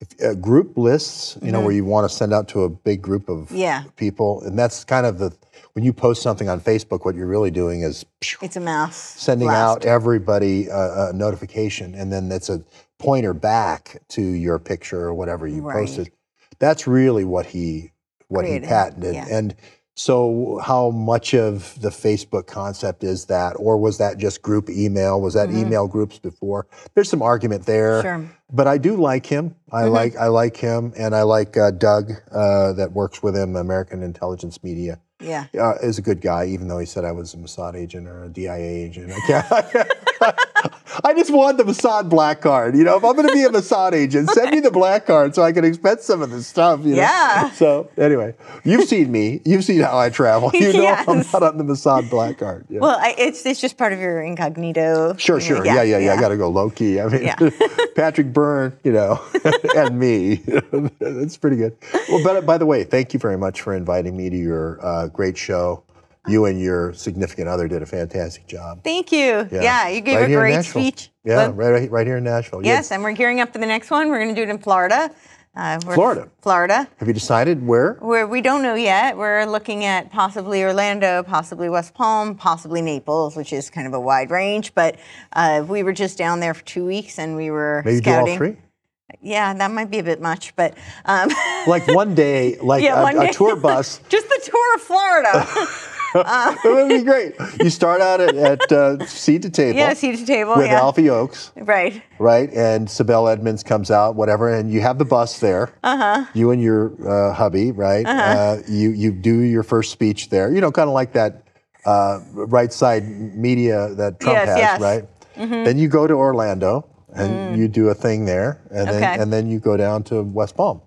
if, uh, group lists. You know, where you want to send out to a big group of Mm-hmm. Yeah. people, and that's kind of the when you post something on Facebook, what you're really doing is It's a mouse. sending blast. out everybody a, a notification, and then that's a pointer back to your picture or whatever you Right. posted. That's really what he what Created, he patented. yeah. And so, how much of the Facebook concept is that, or was that just group email? Was that email groups before? There's some argument there, Mm-hmm. Sure. but I do like him. I Mhm. like I like him, and I like uh, Doug uh, that works with him, American Intelligence Media Yeah. uh, is a good guy, even though he said I was a Mossad agent or a DIA agent. I, can't, I just want the Mossad black card. You know, if I'm going to be a Mossad agent, send me the black card so I can expense some of this stuff. You know? Yeah. So anyway, you've seen me. You've seen how I travel. You know I'm not on the Mossad black card. Yeah. Well, I, it's it's just part of your incognito. Sure, sure. Yeah, yeah, yeah. I got to go low key. I mean, Yeah. (laughs) Patrick Byrne, you know, (laughs) and me. (laughs) That's pretty good. Well, but by the way, thank you very much for inviting me to your uh, great show. You and your significant other did a fantastic job. Thank you. Yeah, you gave Right a great speech. Yeah, right, right, here in Nashville. Yes, and we're gearing up for the next one. We're going to do it in Florida. Uh, Florida? Florida. Have you decided where? Where we don't know yet. We're looking at possibly Orlando, possibly West Palm, possibly Naples, which is kind of a wide range. But uh, we were just down there for two weeks, and we were Maybe do scouting. all three. Yeah, that might be a bit much, but um, Like one day, (laughs) like Yeah, a, a tour bus. (laughs) just the tour of Florida. (laughs) (laughs) it would be great. You start out at, at uh, Seed to Table yeah, Seed to Table. with yeah, Alfie Oakes. right. right? And Sibel Edmonds comes out, whatever, and you have the bus there. Uh-huh. You and your uh, hubby, right? Uh-huh. Uh, you you do your first speech there. You know, kind of like that uh, right side media that Trump Yes, has, yes. right? Then you go to Orlando and you do a thing there, and then and then you go down to West Palm.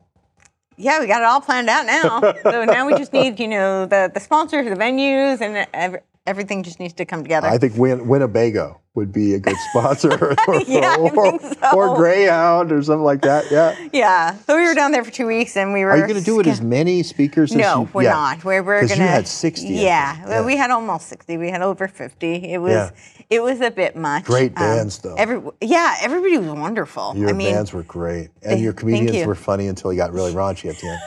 Yeah, we got it all planned out now. (laughs) so now we just need, you know, the the sponsors, the venues, and ev- everything just needs to come together. I think Win- Winnebago would be a good sponsor, (laughs) or, Yeah, or, so. or Greyhound or something like that. Yeah. yeah. So we were down there for two weeks, and we were. Are you going to do it as many speakers? as No, you, we're yeah. not. We're, we're 'Cause gonna. you had 60. I Yeah, we had almost sixty. We had over fifty. It was. Yeah. It was a bit much. Great um, bands, though. Every yeah, everybody was wonderful. Your I mean, bands were great, and they- your comedians you. were funny until you got really raunchy at the end.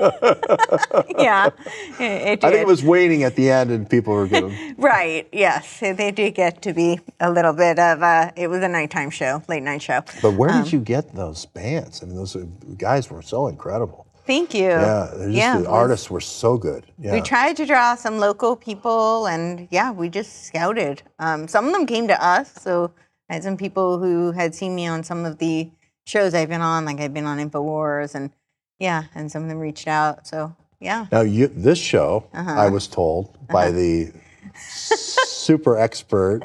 (laughs) yeah, it, I think it was waning at the end, and people were getting. (laughs) right. Yes, they did get to be a little bit of a. It was a nighttime show, late night show. But where Um, did you get those bands? I mean, those uh, guys were so incredible. Thank you. Yeah, just, Yeah, the artists were so good. Yeah. We tried to draw some local people, and yeah, we just scouted. Um, some of them came to us, so I had some people who had seen me on some of the shows I've been on, like I've been on Infowars, and yeah, and some of them reached out. So yeah, Now, you, this show, Uh-huh. I was told by the super expert,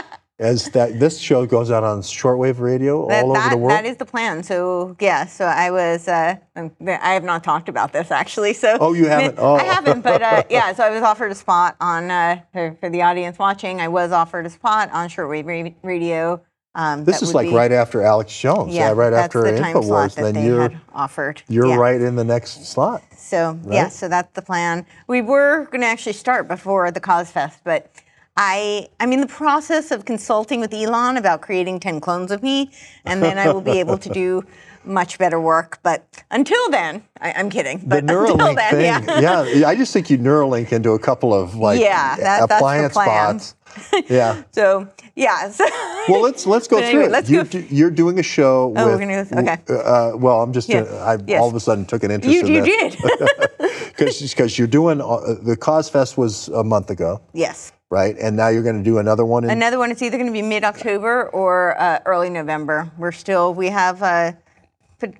(laughs) as that this show goes out on shortwave radio that, all over that, the world. that is the plan. So yeah, so I was. Uh, um, I have not talked about this actually. So Oh, you haven't? (laughs) Oh. I haven't, but uh, (laughs) yeah. So I was offered a spot on uh, for, for the audience watching. I was offered a spot on shortwave radio. Um, this is like be- right after Alex Jones, yeah, right after the Infowars. that Then you're had offered. you're Yeah. right in the next slot. So yeah, so that's the plan. We were going to actually start before the Cause Fest, but I I'm in the process of consulting with Elon about creating ten clones of me, and then I will be able to do (laughs) much better work. But until then, I, I'm kidding. The But until Neuralink then, thing, yeah. yeah. I just think you Neuralink into a couple of like Yeah, that- appliance spots. (laughs) Yeah. So yeah. So (laughs) Well, let's let's go But through it. let's you're, go- do- you're doing a show Oh, we're with. gonna go- okay. Uh, well, I'm just. Yeah, uh, I yes. all of a sudden took an interest you in you this. did. (laughs) because you're doing uh, the Cause Fest was a month ago, yes. right? And now you're going to do another one. In, Another one is either going to be mid October or uh, early November. We're still, we have uh,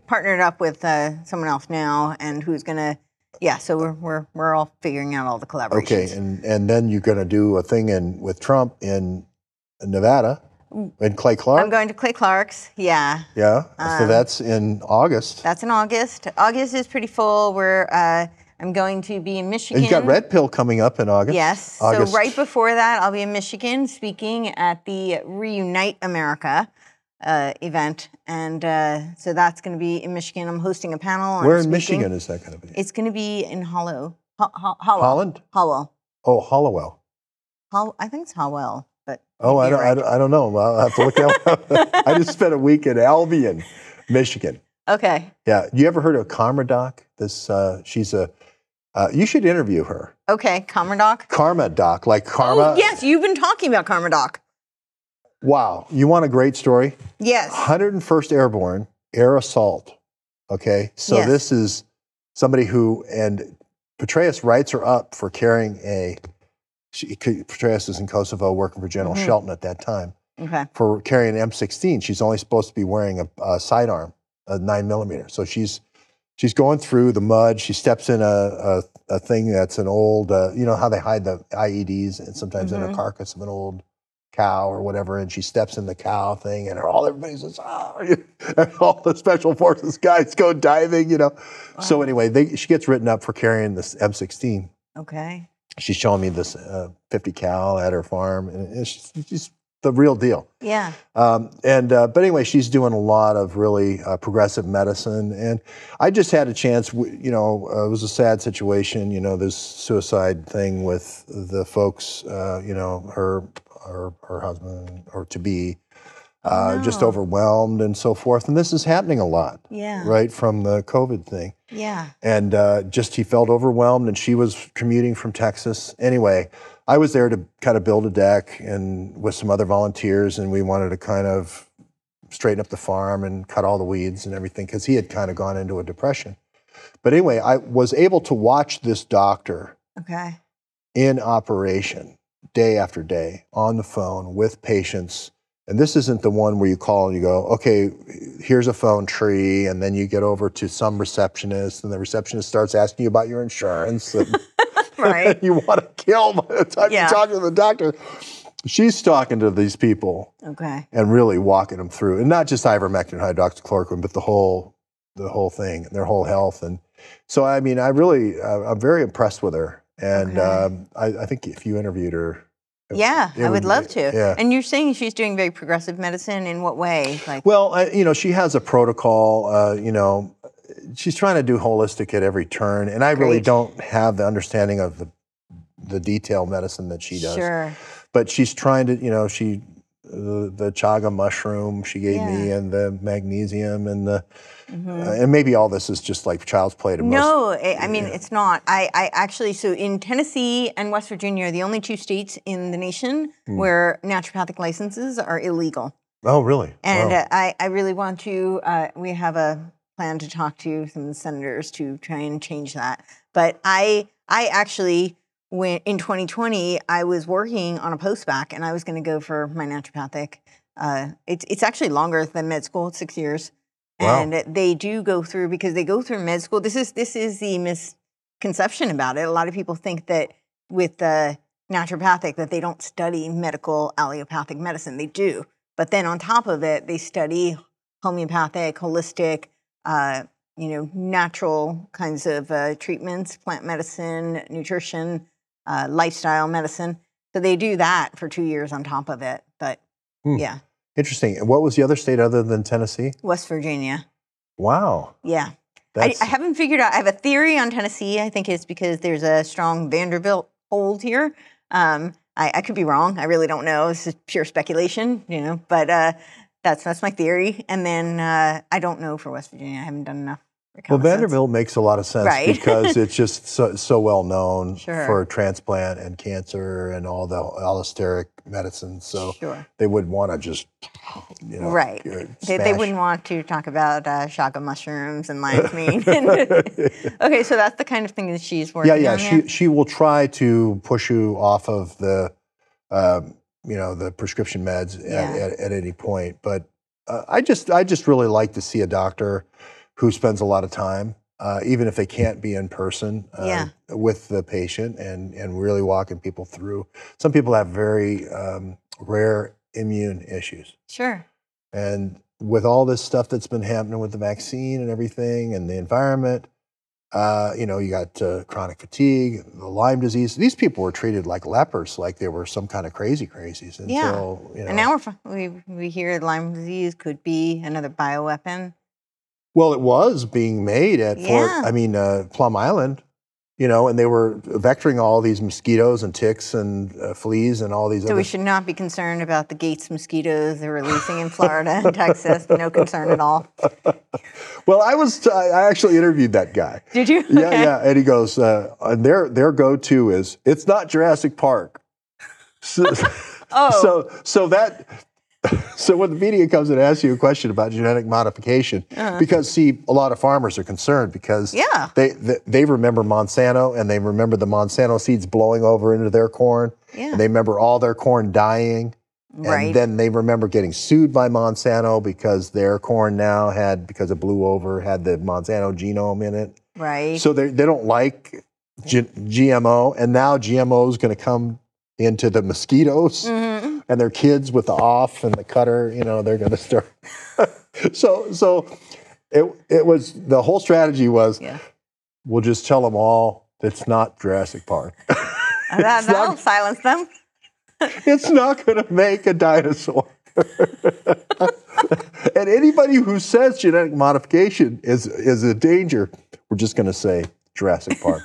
partnered up with uh, someone else now and who's going to, yeah, so we're, we're, we're all figuring out all the collaborations. okay, and and then you're going to do a thing in with Trump in Nevada, and Clay Clark. I'm going to Clay Clark's. Yeah, yeah, so um, that's in August. that's in August. August is pretty full. We're, uh, I'm going to be in Michigan. And you got Red Pill coming up in August. Yes. August. So right before that, I'll be in Michigan speaking at the Reunite America uh, event, and uh, so that's going to be in Michigan. I'm hosting a panel. I'm Where in speaking. Michigan is that going to be? It's going to be in Hollow. Ho- Ho- Hollow. Holland? Hollow. Oh, Hollowell. Hol- I think it's Howell, but Oh, I don't, I don't, I don't know. I'll have to look that up. (laughs) I just spent a week in Albion, Michigan. Okay. Yeah. You ever heard of Karma Doc? This, uh, she's a, uh, you should interview her. Okay. Karma Doc. Karma Doc, like Karma. Oh, yes. You've been talking about Karma Doc. Wow. You want a great story? Yes. 101st Airborne Air Assault. Okay. So Yes. this is somebody who, and Petraeus writes her up for carrying a, she, Petraeus is in Kosovo working for General Mhm. Shelton at that time. Okay. for carrying an M16. She's only supposed to be wearing a, a sidearm, a nine millimeter. So she's she's going through the mud. She steps in a a, a thing that's an old, uh, you know how they hide the IEDs and sometimes in a Mhm. carcass of an old cow or whatever. And she steps in the cow thing, and all everybody says, "Ah!" (laughs) and all the special forces guys go diving, you know. So anyway, they, she gets written up for carrying this M16 Okay. she's showing me this uh, 50 cal at her farm, and it's just the real deal. Yeah. Um, and uh, but anyway, she's doing a lot of really uh, progressive medicine, and I just had a chance. You know, uh, it was a sad situation. You know, this suicide thing with the folks. Uh, you know, her her her husband or to be. Uh, Just overwhelmed and so forth, and this is happening a lot, Yeah. right from the COVID thing Yeah. and uh, just he felt overwhelmed and she was commuting from texas anyway i was there to kind of build a deck and with some other volunteers and we wanted to kind of straighten up the farm and cut all the weeds and everything because he had kind of gone into a depression but anyway i was able to watch this doctor Okay. in operation day after day on the phone with patients. And this isn't the one where you call and you go, okay, here's a phone tree. And then you get over to some receptionist, and the receptionist starts asking you about your insurance. And (laughs) Right. (laughs) you want to kill by the time Yeah. you talk to the doctor. She's talking to these people Okay. and really walking them through, and not just ivermectin, hydroxychloroquine, but the whole, the whole thing, their whole health. And so, I mean, I really, uh, I'm very impressed with her. And Okay. um, I, I think if you interviewed her, it- Yeah, it I would love to. Yeah. And you're saying she's doing very progressive medicine in what way? Like, Well, I, you know, she has a protocol. Uh, you know, she's trying to do holistic at every turn, and I really don't have the understanding of the the detailed medicine that she does. sure. But she's trying to, you know, she the, the chaga mushroom she gave me and the magnesium and the Mhm. uh, and maybe all this is just like child's play to most. No, I, I mean yeah. it's not. I, I actually so in Tennessee and West Virginia are the only two states in the nation Hmm. where naturopathic licenses are illegal. Oh, really? And Wow. uh, I, I really want to. Uh, we have a plan to talk to some senators to try and change that. But I I actually went in 2020. I was working on a postbac, and I was going to go for my naturopathic. Uh, it's it's actually longer than med school. Six years, Wow. and they do go through because they go through med school. This is this is the misconception about it. A lot of people think that with the naturopathic that they don't study medical allopathic medicine. They do. But then on top of it, they study homeopathic, holistic, uh, you know, natural kinds of uh, treatments, plant medicine, nutrition, uh, lifestyle medicine. So they do that for two years on top of it. But Hmm. yeah, Interesting. And what was the other state other than Tennessee? West Virginia. Wow. Yeah. I, I haven't figured out. I have a theory on Tennessee. I think it's because there's a strong Vanderbilt hold here. Um, I, I could be wrong. I really don't know. This is pure speculation, you know. But uh, that's that's my theory. And then uh, I don't know for West Virginia. I haven't done enough. Well. Vanderbilt makes a lot of sense Right. because (laughs) it's just so, so well known Sure. for transplant and cancer and all the allosteric medicine. So sure. they would want to just, you know, Right. They, they wouldn't want to talk about uh, chaga mushrooms and (laughs) lion's mane. (laughs) okay, so that's the kind of thing that she's working yeah, yeah. on. She she will try to push you off of the, um, you know, the prescription meds at, at, at any point. But uh, I just I just really like to see a doctor who spends a lot of time, uh, even if they can't be in person, uh, Yeah. with the patient and and really walking people through. Some people have very um, rare immune issues. Sure. And with all this stuff that's been happening with the vaccine and everything and the environment, uh, you know, you got uh, chronic fatigue, the Lyme disease. These people were treated like lepers, like they were some kind of crazy crazies until, Yeah. you know. And now we're, fi- we, we hear Lyme disease could be another bioweapon. Well, it was being made at Fort, Yeah. I mean, uh, Plum Island, you know, and they were vectoring all these mosquitoes and ticks and uh, fleas and all these So other we should not be concerned about the Gates mosquitoes they're releasing in (laughs) Florida and Texas. No concern at all. (laughs) Well, I was, I I actually interviewed that guy. Did you? Yeah, Okay. yeah. And he goes, uh, and their their go to is it's not Jurassic Park. (laughs) So, Oh. so so that (laughs) so when the media comes and asks you a question about genetic modification, because see, a lot of farmers are concerned because Uh-huh. Yeah. they, they they remember Monsanto and they remember the Monsanto seeds blowing over into their corn, Yeah. and they remember all their corn dying. Right. And then they remember getting sued by Monsanto because their corn now had, because it blew over, had the Monsanto genome in it. right. So they they don't like G- GMO, and now GMO is going to come into the mosquitoes Mhm. And their kids with the off and the cutter. You know, they're going to start. (laughs) so so it it was the whole strategy was Yeah. we'll just tell them all it's not Jurassic Park. (laughs) That, It's not- that'll silence them. it's not going to make a dinosaur. (laughs) and anybody who says genetic modification is is a danger, we're just going to say Jurassic Park.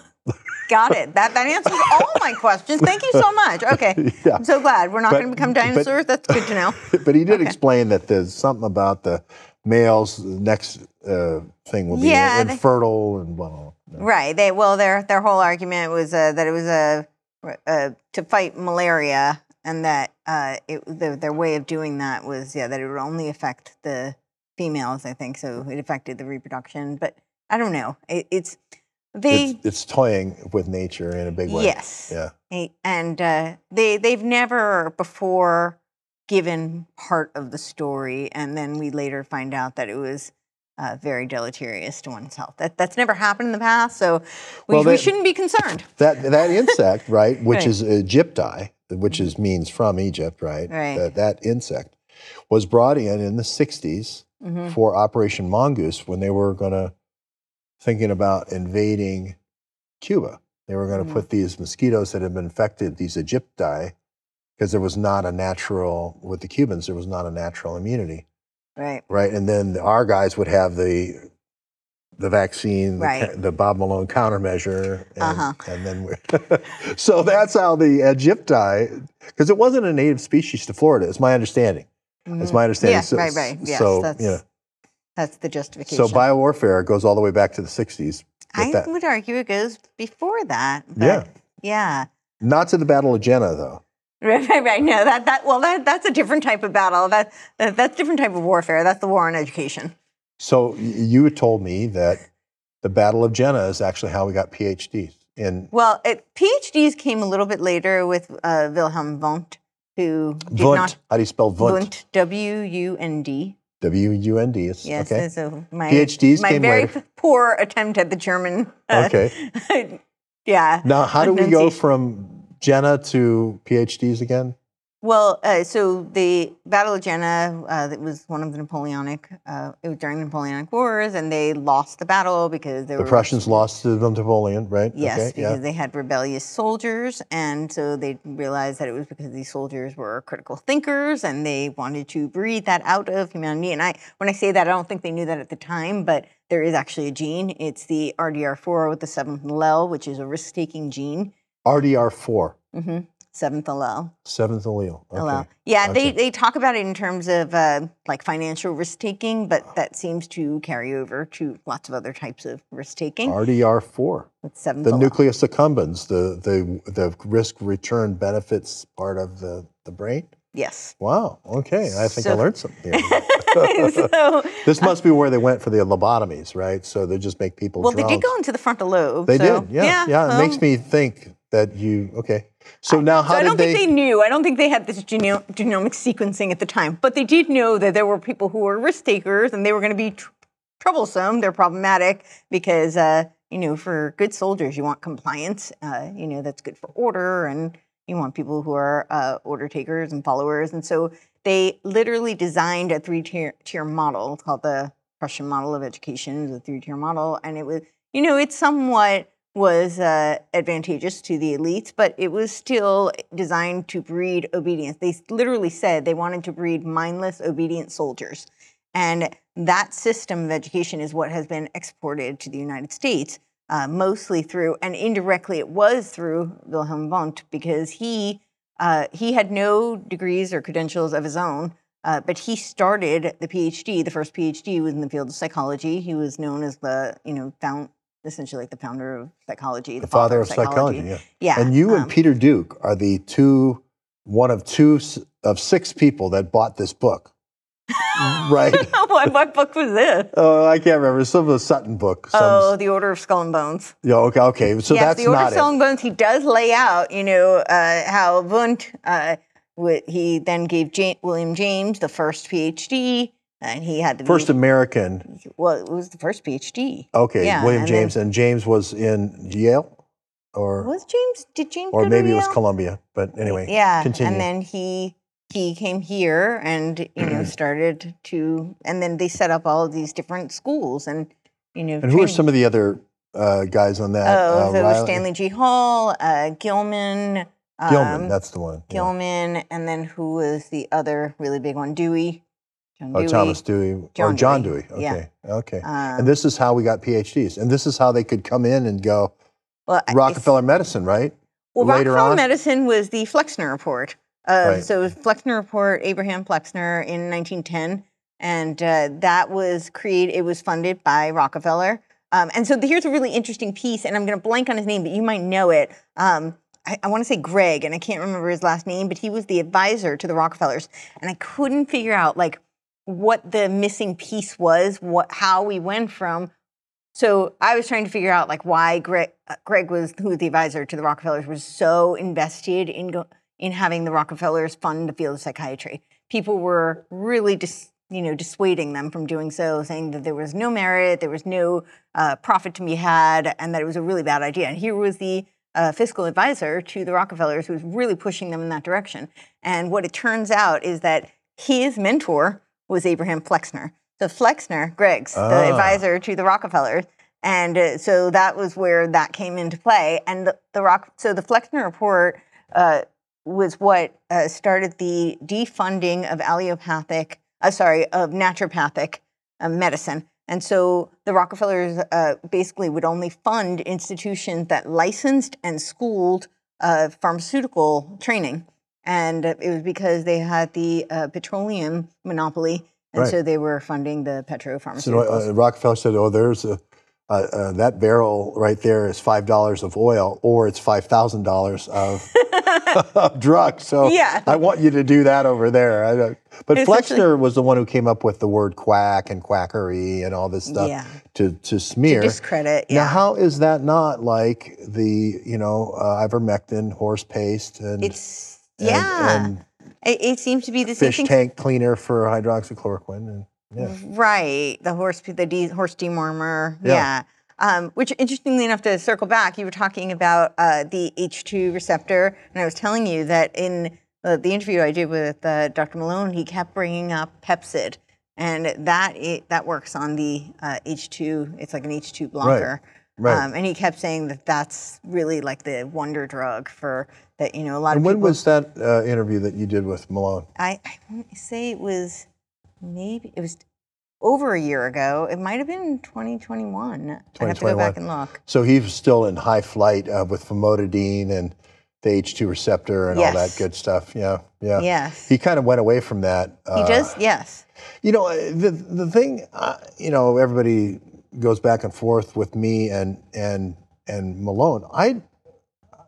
Got it. That that answers all my questions. Thank you so much. (laughs) Okay. Yeah. I'm so glad. We're not going to become but- dinosaurs. That's good to know. (laughs) but he did Okay. explain that there's something about the males. The next uh, thing will be Yeah, they- infertile and blah. blah, blah. Right. They well, their their whole argument was uh, that it was a uh, to fight malaria, and that uh, it, the, their way of doing that was yeah that it would only affect the females. I think so. It affected the reproduction, but I don't know. It, it's they It's, it's toying with nature in a big way. yes, Yeah. And uh, they they've never before given part of the story, and then we later find out that it was. Uh, very deleterious to one's health. That that's never happened in the past, so we, Well, we shouldn't be concerned. That that insect, (laughs) right, which Right. is aegypti, which is means from Egypt, right? Right. That, that insect was brought in in the 60s Mhm. for Operation Mongoose when they were going to thinking about invading Cuba. They were going to Mhm. put these mosquitoes that had been infected, these aegypti, because there was not a natural with the Cubans, there was not a natural immunity, Right. right? And then our guys would have the the vaccine, the, Right. ca- the Bob Malone countermeasure, and, Uh-huh. and then (laughs) so that's how the aegypti, because it wasn't a native species to Florida. It's my understanding. It's my understanding. Mm-hmm. Yeah, right, right. Yes, so that's you know, That's the justification. so biowarfare goes all the way back to the '60s. with I that. would argue it goes before that. Yeah. Yeah. Not to the Battle of Jena, though. Right, right, right. No, that that well, that that's a different type of battle. That, that that's a different type of warfare. That's the war on education. So you told me that the Battle of Jena is actually how we got PhDs in Well, it, PhDs came a little bit later with uh, Wilhelm Wundt, who did Wundt. not How do you spell Wundt? Wundt, W U N D. W U N D. It's- Yes. Okay. So my PhDs my came very later. (laughs) poor attempt at the German. uh, Okay. (laughs) yeah. Now, how do we go from Jena to PhDs again? Well, uh, so the Battle of Jena, uh, that was one of the Napoleonic, uh, it was during the Napoleonic Wars, and they lost the battle because they The were Prussians lost to Napoleon, right? Yes, Okay, because yeah. they had rebellious soldiers, and so they realized that it was because these soldiers were critical thinkers, and they wanted to breed that out of humanity. And I, when I say that, I don't think they knew that at the time, but there is actually a gene. It's the DRD4 with the seventh allele, which is a risk-taking gene. DRD4, hmm Seventh allele. seventh allele. Okay. allele. Yeah, they, Okay. they talk about it in terms of uh, like financial risk taking, but that seems to carry over to lots of other types of risk taking. DRD4, With seventh the allele. nucleus accumbens, the, the, the risk return benefits part of the, the brain. Yes. Wow. Okay. I think I learned something. here. (laughs) so, (laughs) this must be where they went for the lobotomies, right? So they just make people well, they did go into the frontal lobe. They so, did. Yeah. Yeah. it well, makes me think that you, okay. So now how So I don't they? think they knew. I don't think they had this geno- genomic sequencing at the time, but they did know that there were people who were risk takers and they were going to be tr- troublesome. They're problematic because, uh, you know, for good soldiers, you want compliance. Uh, you know, that's good for order, and you want people who are uh, order takers and followers. And so they literally designed a three-tier model called the Prussian model of education. the three-tier model, and it was, you know, it's somewhat was uh, advantageous to the elites, but it was still designed to breed obedience. They literally said they wanted to breed mindless, obedient soldiers. And that system of education is what has been exported to the United States, uh, mostly through, and indirectly it was through Wilhelm Wundt, because he uh, he had no degrees or credentials of his own, uh, but he started the PhD. The first PhD was in the field of psychology. He was known as the, you know, found essentially like the founder of psychology, the, the father of psychology. Yeah. Yeah, And you um, and Peter Duke are the two, one of two of six people that bought this book, (laughs) right? what, what book was this? Oh, I can't remember. Some of the Sutton book. Some, Oh, The Order of Skull and Bones. yeah, okay, okay. So yes, that's The Order of Skull it. and Bones. He does lay out, you know, uh, how Wundt, uh, he then gave William James the first PhD, and he had the First American. well, it was the first PhD. Okay, Yeah, William and then- James, and James was in Yale, or Was James? Did James? or maybe it was Columbia. But anyway, Yeah, continue. and then he he came here and you know (clears throat) started to, and then they set up all of these different schools and you know. and who are some of the other uh, guys on that? Oh, uh, so Riley- Stanley G. Hall, uh, Gilman. Gilman. um, that's the one. yeah. Gilman, and then who was the other really big one? Dewey. John Oh, Dewey. Thomas Dewey. John or John Dewey, Dewey. yeah. Okay. Okay. Um, and this is how we got PhDs. And this is how they could come in and go well, Rockefeller medicine, right? Well, later Rockefeller on? Medicine was the Flexner Report. Uh, Right. So Flexner Report, Abraham Flexner in 1910, and uh, that was created. It was funded by Rockefeller. Um, and so here's a really interesting piece, and I'm going to blank on his name, but you might know it. Um, I, I want to say Greg, and I can't remember his last name, but he was the advisor to the Rockefellers, and I couldn't figure out like what the missing piece was, what how we went from so I was trying to figure out like why Greg, uh, Greg was who the advisor to the Rockefellers was so invested in go, in having the Rockefellers fund the field of psychiatry. People were really dis, you know dissuading them from doing so, saying that there was no merit, there was no uh, profit to be had, and that it was a really bad idea. And here was the uh, fiscal advisor to the Rockefellers who was really pushing them in that direction. And what it turns out is that his mentor was Abraham Flexner. So Flexner, Greg's the Ah. advisor to the Rockefellers, and uh, so that was where that came into play. And the, the Rock, so the Flexner report uh, was what uh, started the defunding of allopathic, uh, sorry, of naturopathic uh, medicine. And so the Rockefellers uh, basically would only fund institutions that licensed and schooled uh, pharmaceutical training. And it was because they had the uh, petroleum monopoly. And Right. so they were funding the petro So uh, Rockefeller said, "Oh, there's a uh, uh, that barrel right there is five dollars of oil, or it's five thousand dollars of, (laughs) of drugs. So (laughs) Yeah. I want you to do that over there." But Flexner was the one who came up with the word quack and quackery and all this stuff Yeah. to to smear. Discredit. Now, how is that not like the you know uh, ivermectin, horse paste, and it's, yeah. and it, it seems to be the same fish thing. tank cleaner for hydroxychloroquine? And, yeah. Right, the horse, the de- horse dewormer. Yeah. Yeah. Um, which, interestingly enough, to circle back, you were talking about uh, the H2 receptor, and I was telling you that in uh, the interview I did with uh, Dr. Malone, he kept bringing up Pepcid, and that it, that works on the uh, H2. It's like an H2 blocker. right. Um, and he kept saying that that's really like the wonder drug for that. You know, a lot And of when people. When was that uh, interview that you did with Malone? I, I want to say it was maybe it was over a year ago. It might have been 2021. 2021. I have to go back and look. So he was still in high flight uh, with famotidine and the H2 receptor and all that good stuff. Yeah, yeah. Yes. He kind of went away from that. He uh, does. Yes. You know, uh, the the thing, uh, you know, everybody goes back and forth with me and and and Malone. I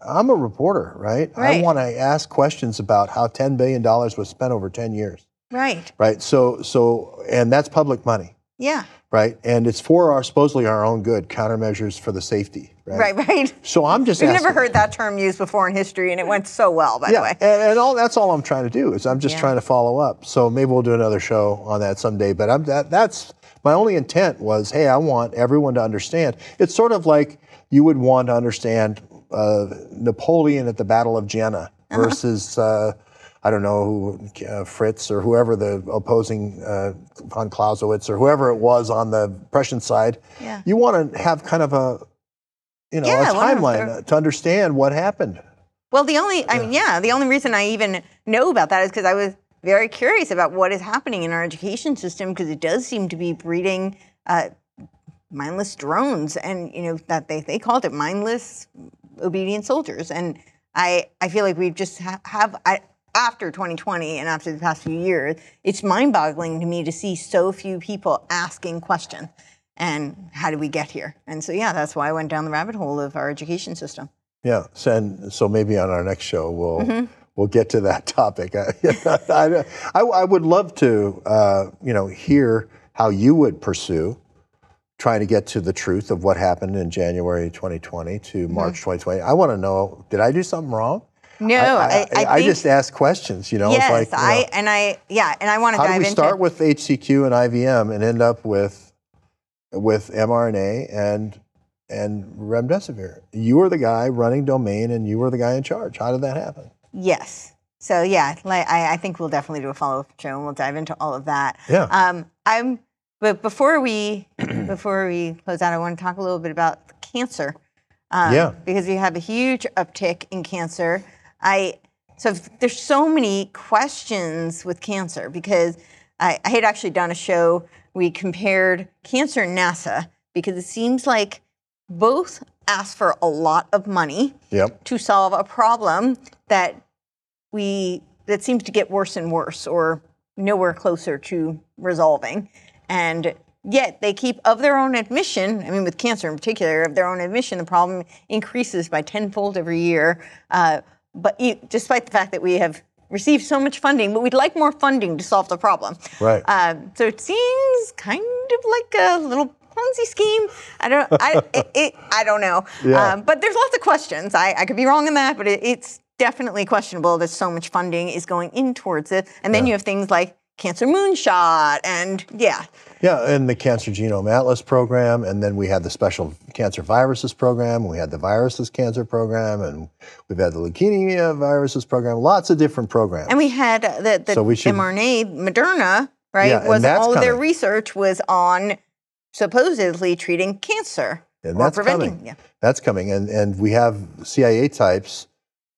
I'm a reporter, right? right. I want to ask questions about how 10 billion dollars was spent over 10 years, Right. right? So so and that's public money, Yeah. right? And it's for our supposedly our own good, countermeasures for the safety, right? Right. Right. So I'm just We've asking, never heard that term used before in history, and it went so well. By the way. and, and all that's all I'm trying to do is I'm just Yeah. trying to follow up. So maybe we'll do another show on that someday. But I'm that that's my only intent was, hey, I want everyone to understand. It's sort of like you would want to understand uh, Napoleon at the Battle of Jena Uh-huh. versus. Uh, I don't know, who, uh, Fritz or whoever the opposing uh, von Clausewitz or whoever it was on the Prussian side. Yeah. You want to have kind of a, you know, Yeah, a timeline to understand what happened. Well, the only, I mean, yeah, the only reason I even know about that is because I was very curious about what is happening in our education system because it does seem to be breeding uh, mindless drones, and you know that they they called it mindless obedient soldiers, and I I feel like we just ha- have I. After 2020 and after the past few years, it's mind-boggling to me to see so few people asking questions. And how did we get here? And so, yeah, that's why I went down the rabbit hole of our education system. Yeah, so, and so maybe on our next show we'll Mm-hmm. We'll get to that (laughs) topic. I, (laughs) I, I, I would love to, uh, you know, hear how you would pursue trying to get to the truth of what happened in January 2020 to Mm-hmm. March 2020. I want to know: Did I do something wrong? No, I, I, I, think, just ask questions. You know, yes, it's like you I know, and I yeah, and I want to how dive do we into start with HCQ and IVM and end up with with mRNA and and remdesivir? You were the guy running domain, and you were the guy in charge. How did that happen? Yes. So yeah, like, I, I think we'll definitely do a follow up show and we'll dive into all of that. Yeah. Um, I'm but before we before we close out, I want to talk a little bit about cancer. Um, Yeah. Because we have a huge uptick in cancer. I so there's so many questions with cancer because I, I had actually done a show. We compared cancer and NASA because it seems like both ask for a lot of money Yep. to solve a problem that we that seems to get worse and worse or nowhere closer to resolving and yet they keep of their own admission i mean with cancer in particular of their own admission the problem increases by tenfold every year uh, but e- despite the fact that we have received so much funding but we'd like more funding to solve the problem Right. um, so it seems kind of like a little Ponzi scheme. I don't. I (laughs) it, it, I don't know. Yeah. Um, but there's lots of questions. I, I could be wrong in that, but it, it's definitely questionable that so much funding is going in towards it. And then you have things like Cancer Moonshot, and yeah, Yeah, and the Cancer Genome Atlas program, and then we had the special cancer viruses program. We had the viruses cancer program, and we've had the leukemia viruses program. Lots of different programs. and we had uh, the the So we should- mRNA Moderna. Right, Yeah, was all of their research was on supposedly treating cancer And or that's preventing. coming. Yeah. That's coming, and and we have CIA types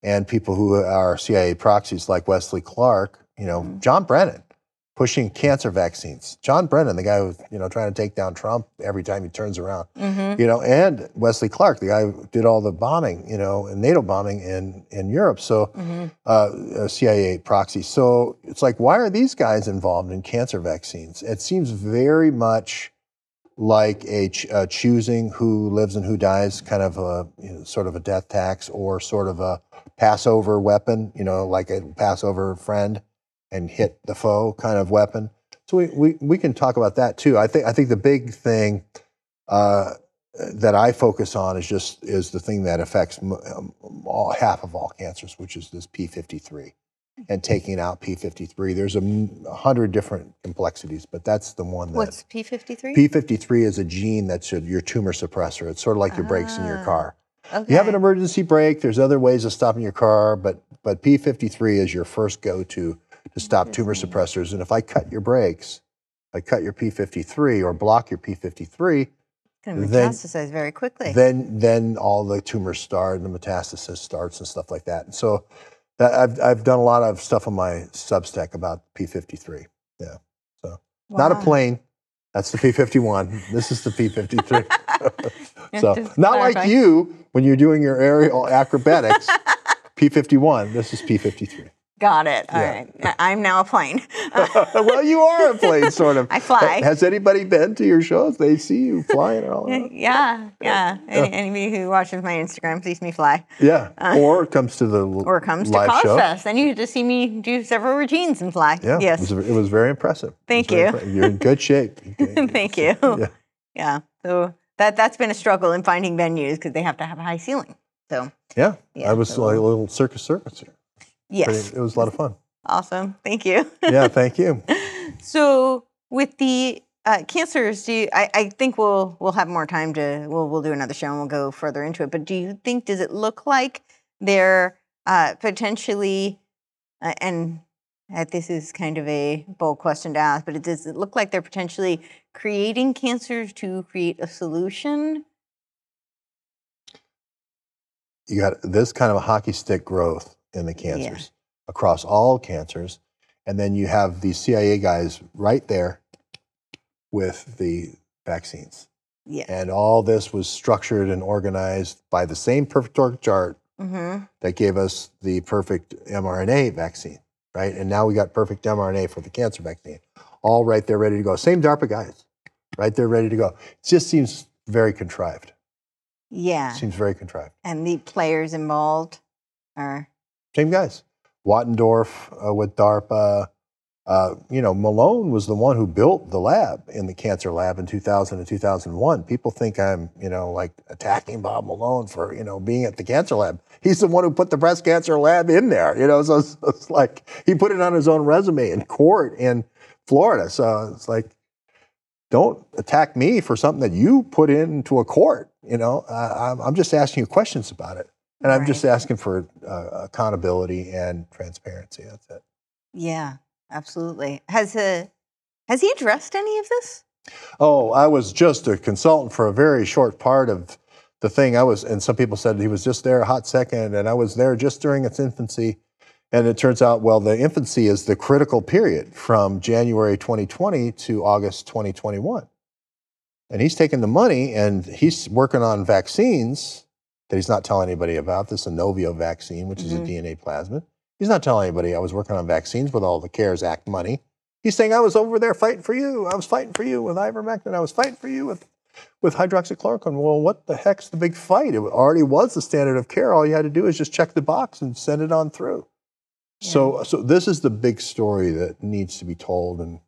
and people who are CIA proxies like Wesley Clark. You know, Mm-hmm. John Brennan pushing cancer vaccines. John Brennan, the guy who's you know trying to take down Trump every time he turns around, Mm-hmm. you know, and Wesley Clark, the guy who did all the bombing, you know, and NATO bombing in in Europe. So Mm-hmm. uh, uh, CIA proxy. So it's like, why are these guys involved in cancer vaccines? It seems very much like a ch- uh, choosing who lives and who dies, kind of a you know, sort of a death tax or sort of a Passover weapon, you know, like a Passover friend and hit the foe kind of weapon. So we, we, we can talk about that too. I think I think the big thing uh, that I focus on is just is the thing that affects um, all, half of all cancers, which is this P53 and taking out P53. There's a, hundred different complexities, but that's the one that What's P53? P53 is a gene that's your, your tumor suppressor. It's sort of like your brakes in your Ah, car. okay. You have an emergency brake. There's other ways of stopping your car, but but P53 is your first go-to to stop tumor suppressors. And if I cut your brakes, I cut your P53 or block your P53, It's going then- metastasize very quickly. then then all the tumors start and the metastasis starts and stuff like that. And so I've I've done a lot of stuff on my Substack about P53. Yeah, so not a plane. That's the P51. this is the P53. (laughs) so not like you when you're doing your aerial acrobatics. P51. This is P53. Got it. All Yeah. right. I'm now a plane. (laughs) well, you are a plane, sort of. (laughs) I fly. Has anybody been to your shows? They see you flying and all that. (laughs) yeah, yeah. Any, anybody who watches my Instagram sees me fly. Yeah, or comes to the Uh, Or comes to live Cause show. Fest. Then you get to see me do several routines and fly. Yeah, Yes. it was, it was very impressive. Thank you. impre- You're in good shape. Thank you. Yeah. Yeah. So that that's been a struggle in finding venues because they have to have a high ceiling. So Yeah, Yeah, I was so- like a little circus circus here. Yes, Pretty- it was a lot of fun. awesome. Thank you. Yeah, thank you. (laughs) So with the uh, cancers, do you, I, I think we'll we'll have more time to we'll we'll do another show and we'll go further into it. But do you think does it look like they're uh, potentially uh, and uh, this is kind of a bold question to ask, but it does it look like they're potentially creating cancers to create a solution? You got this kind of a hockey stick growth in the cancers across all cancers, and then you have these CIA guys right there with the vaccines, Yeah. and all this was structured and organized by the same perfect org chart Mm-hmm. that gave us the perfect mRNA vaccine, right? And now we got perfect mRNA for the cancer vaccine, all right there, ready to go. Same DARPA guys, right there, ready to go. It just seems very contrived. Yeah. Seems very contrived. And the players involved are Same guys. Wattendorf uh, with DARPA. Uh, you know, Malone was the one who built the lab in the cancer lab in 2000 and 2001. People think I'm, you know, like attacking Bob Malone for, you know, being at the cancer lab. He's the one who put the breast cancer lab in there, you know, so it's, it's like he put it on his own resume in court in Florida. So it's like, don't attack me for something that you put into a court. You know, uh, I'm, I'm just asking you questions about it. And I'm just asking for uh, accountability and transparency. That's it. yeah, absolutely. Has uh, has he addressed any of this? Oh, I was just a consultant for a very short part of the thing. I was, and some people said he was just there a hot second, and I was there just during its infancy. And it turns out, well, the infancy is the critical period from January 2020 to August 2021. And he's taking the money and he's working on vaccines that he's not telling anybody about. This Inovio vaccine, which is a Mhm. DNA plasmid. He's not telling anybody I was working on vaccines with all the CARES Act money. He's saying I was over there fighting for you. I was fighting for you with ivermectin. I was fighting for you with with hydroxychloroquine. Well, what the heck's the big fight? It already was the standard of care. All you had to do is just check the box and send it on through. So, so this is the big story that needs to be told, and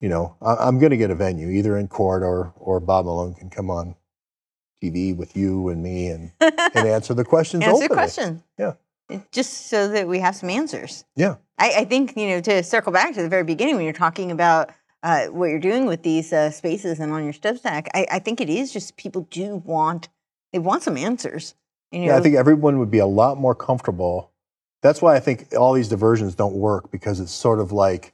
you know, I, I'm going to get a venue either in court or or Bob Malone can come on TV with you and me and and (laughs) answer the questions. Answer openly. question. Yeah. Just so that we have some answers. Yeah. I, I think, you know, to circle back to the very beginning when you're talking about uh, what you're doing with these uh, spaces and on your Substack, I, I think it is just people do want, they want some answers. You know, Yeah, I think everyone would be a lot more comfortable. That's why I think all these diversions don't work because it's sort of like,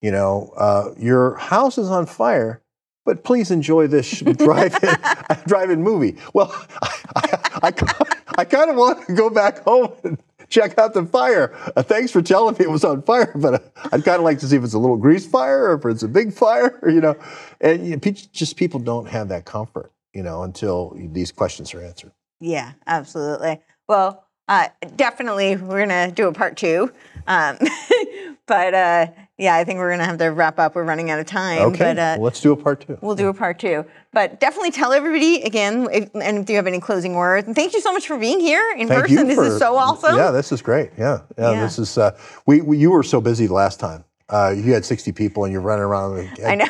you know, uh, your house is on fire, but please enjoy this (laughs) drive-in (laughs) drive-in movie. Well, (laughs) I, I, I, I kind of want to go back home and check out the fire. Uh, thanks for telling me it was on fire, but uh, I'd kind of like to see if it's a little grease fire or if it's a big fire, you know. And you know, just people don't have that comfort, you know, until these questions are answered. Yeah, absolutely. Well, uh, definitely, we're gonna do a part two. Um, but uh, yeah, I think we're gonna have to wrap up. We're running out of time. Okay, But uh, well, let's do a part two. we'll do a part two. But definitely tell everybody again, if, and if you have any closing words. And thank you so much for being here in Thank person. This for- is so awesome. Yeah, this is great. Yeah, yeah. Yeah. This is. Uh, we, we you were so busy the last time. Uh, you had 60 people and you're running around. with- I know.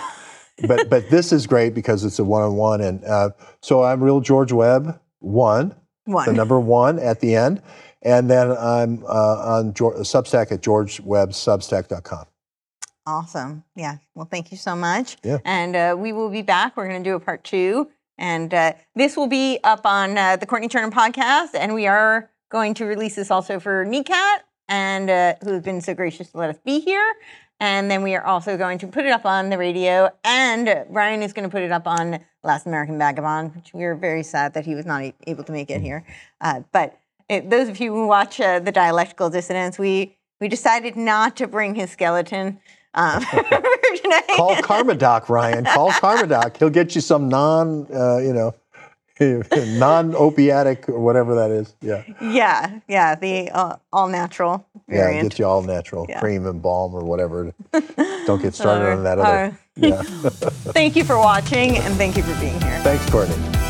but but this is great because it's a one-on-one, and uh, so I'm real George Webb one, one, the number one at the end, and then I'm uh, on George, Substack at georgewebbsubstack.com. Awesome. Yeah. Well, thank you so much. Yeah. And uh, we will be back. We're going to do a part two. And uh, this will be up on uh, the Courtenay Turner podcast. And we are going to release this also for NECAT, and uh, who's been so gracious to let us be here. And then we are also going to put it up on the radio. And Ryan is going to put it up on Last American Vagabond, which we are very sad that he was not able to make it here. Uh, but it, those of you who watch uh, the dialectical dissonance, we we decided not to bring his skeleton um. (laughs) Call (laughs) Karma Doc, Ryan. Call Karma Doc. He'll get you some non, uh, you know, (laughs) non-opiatic or whatever that is. Yeah, yeah, yeah, the uh, all natural yeah. Get you all natural Yeah. cream and balm or whatever. Don't get started Or- on that other. yeah. thank you for watching and thank you for being here. Thanks, Courtenay.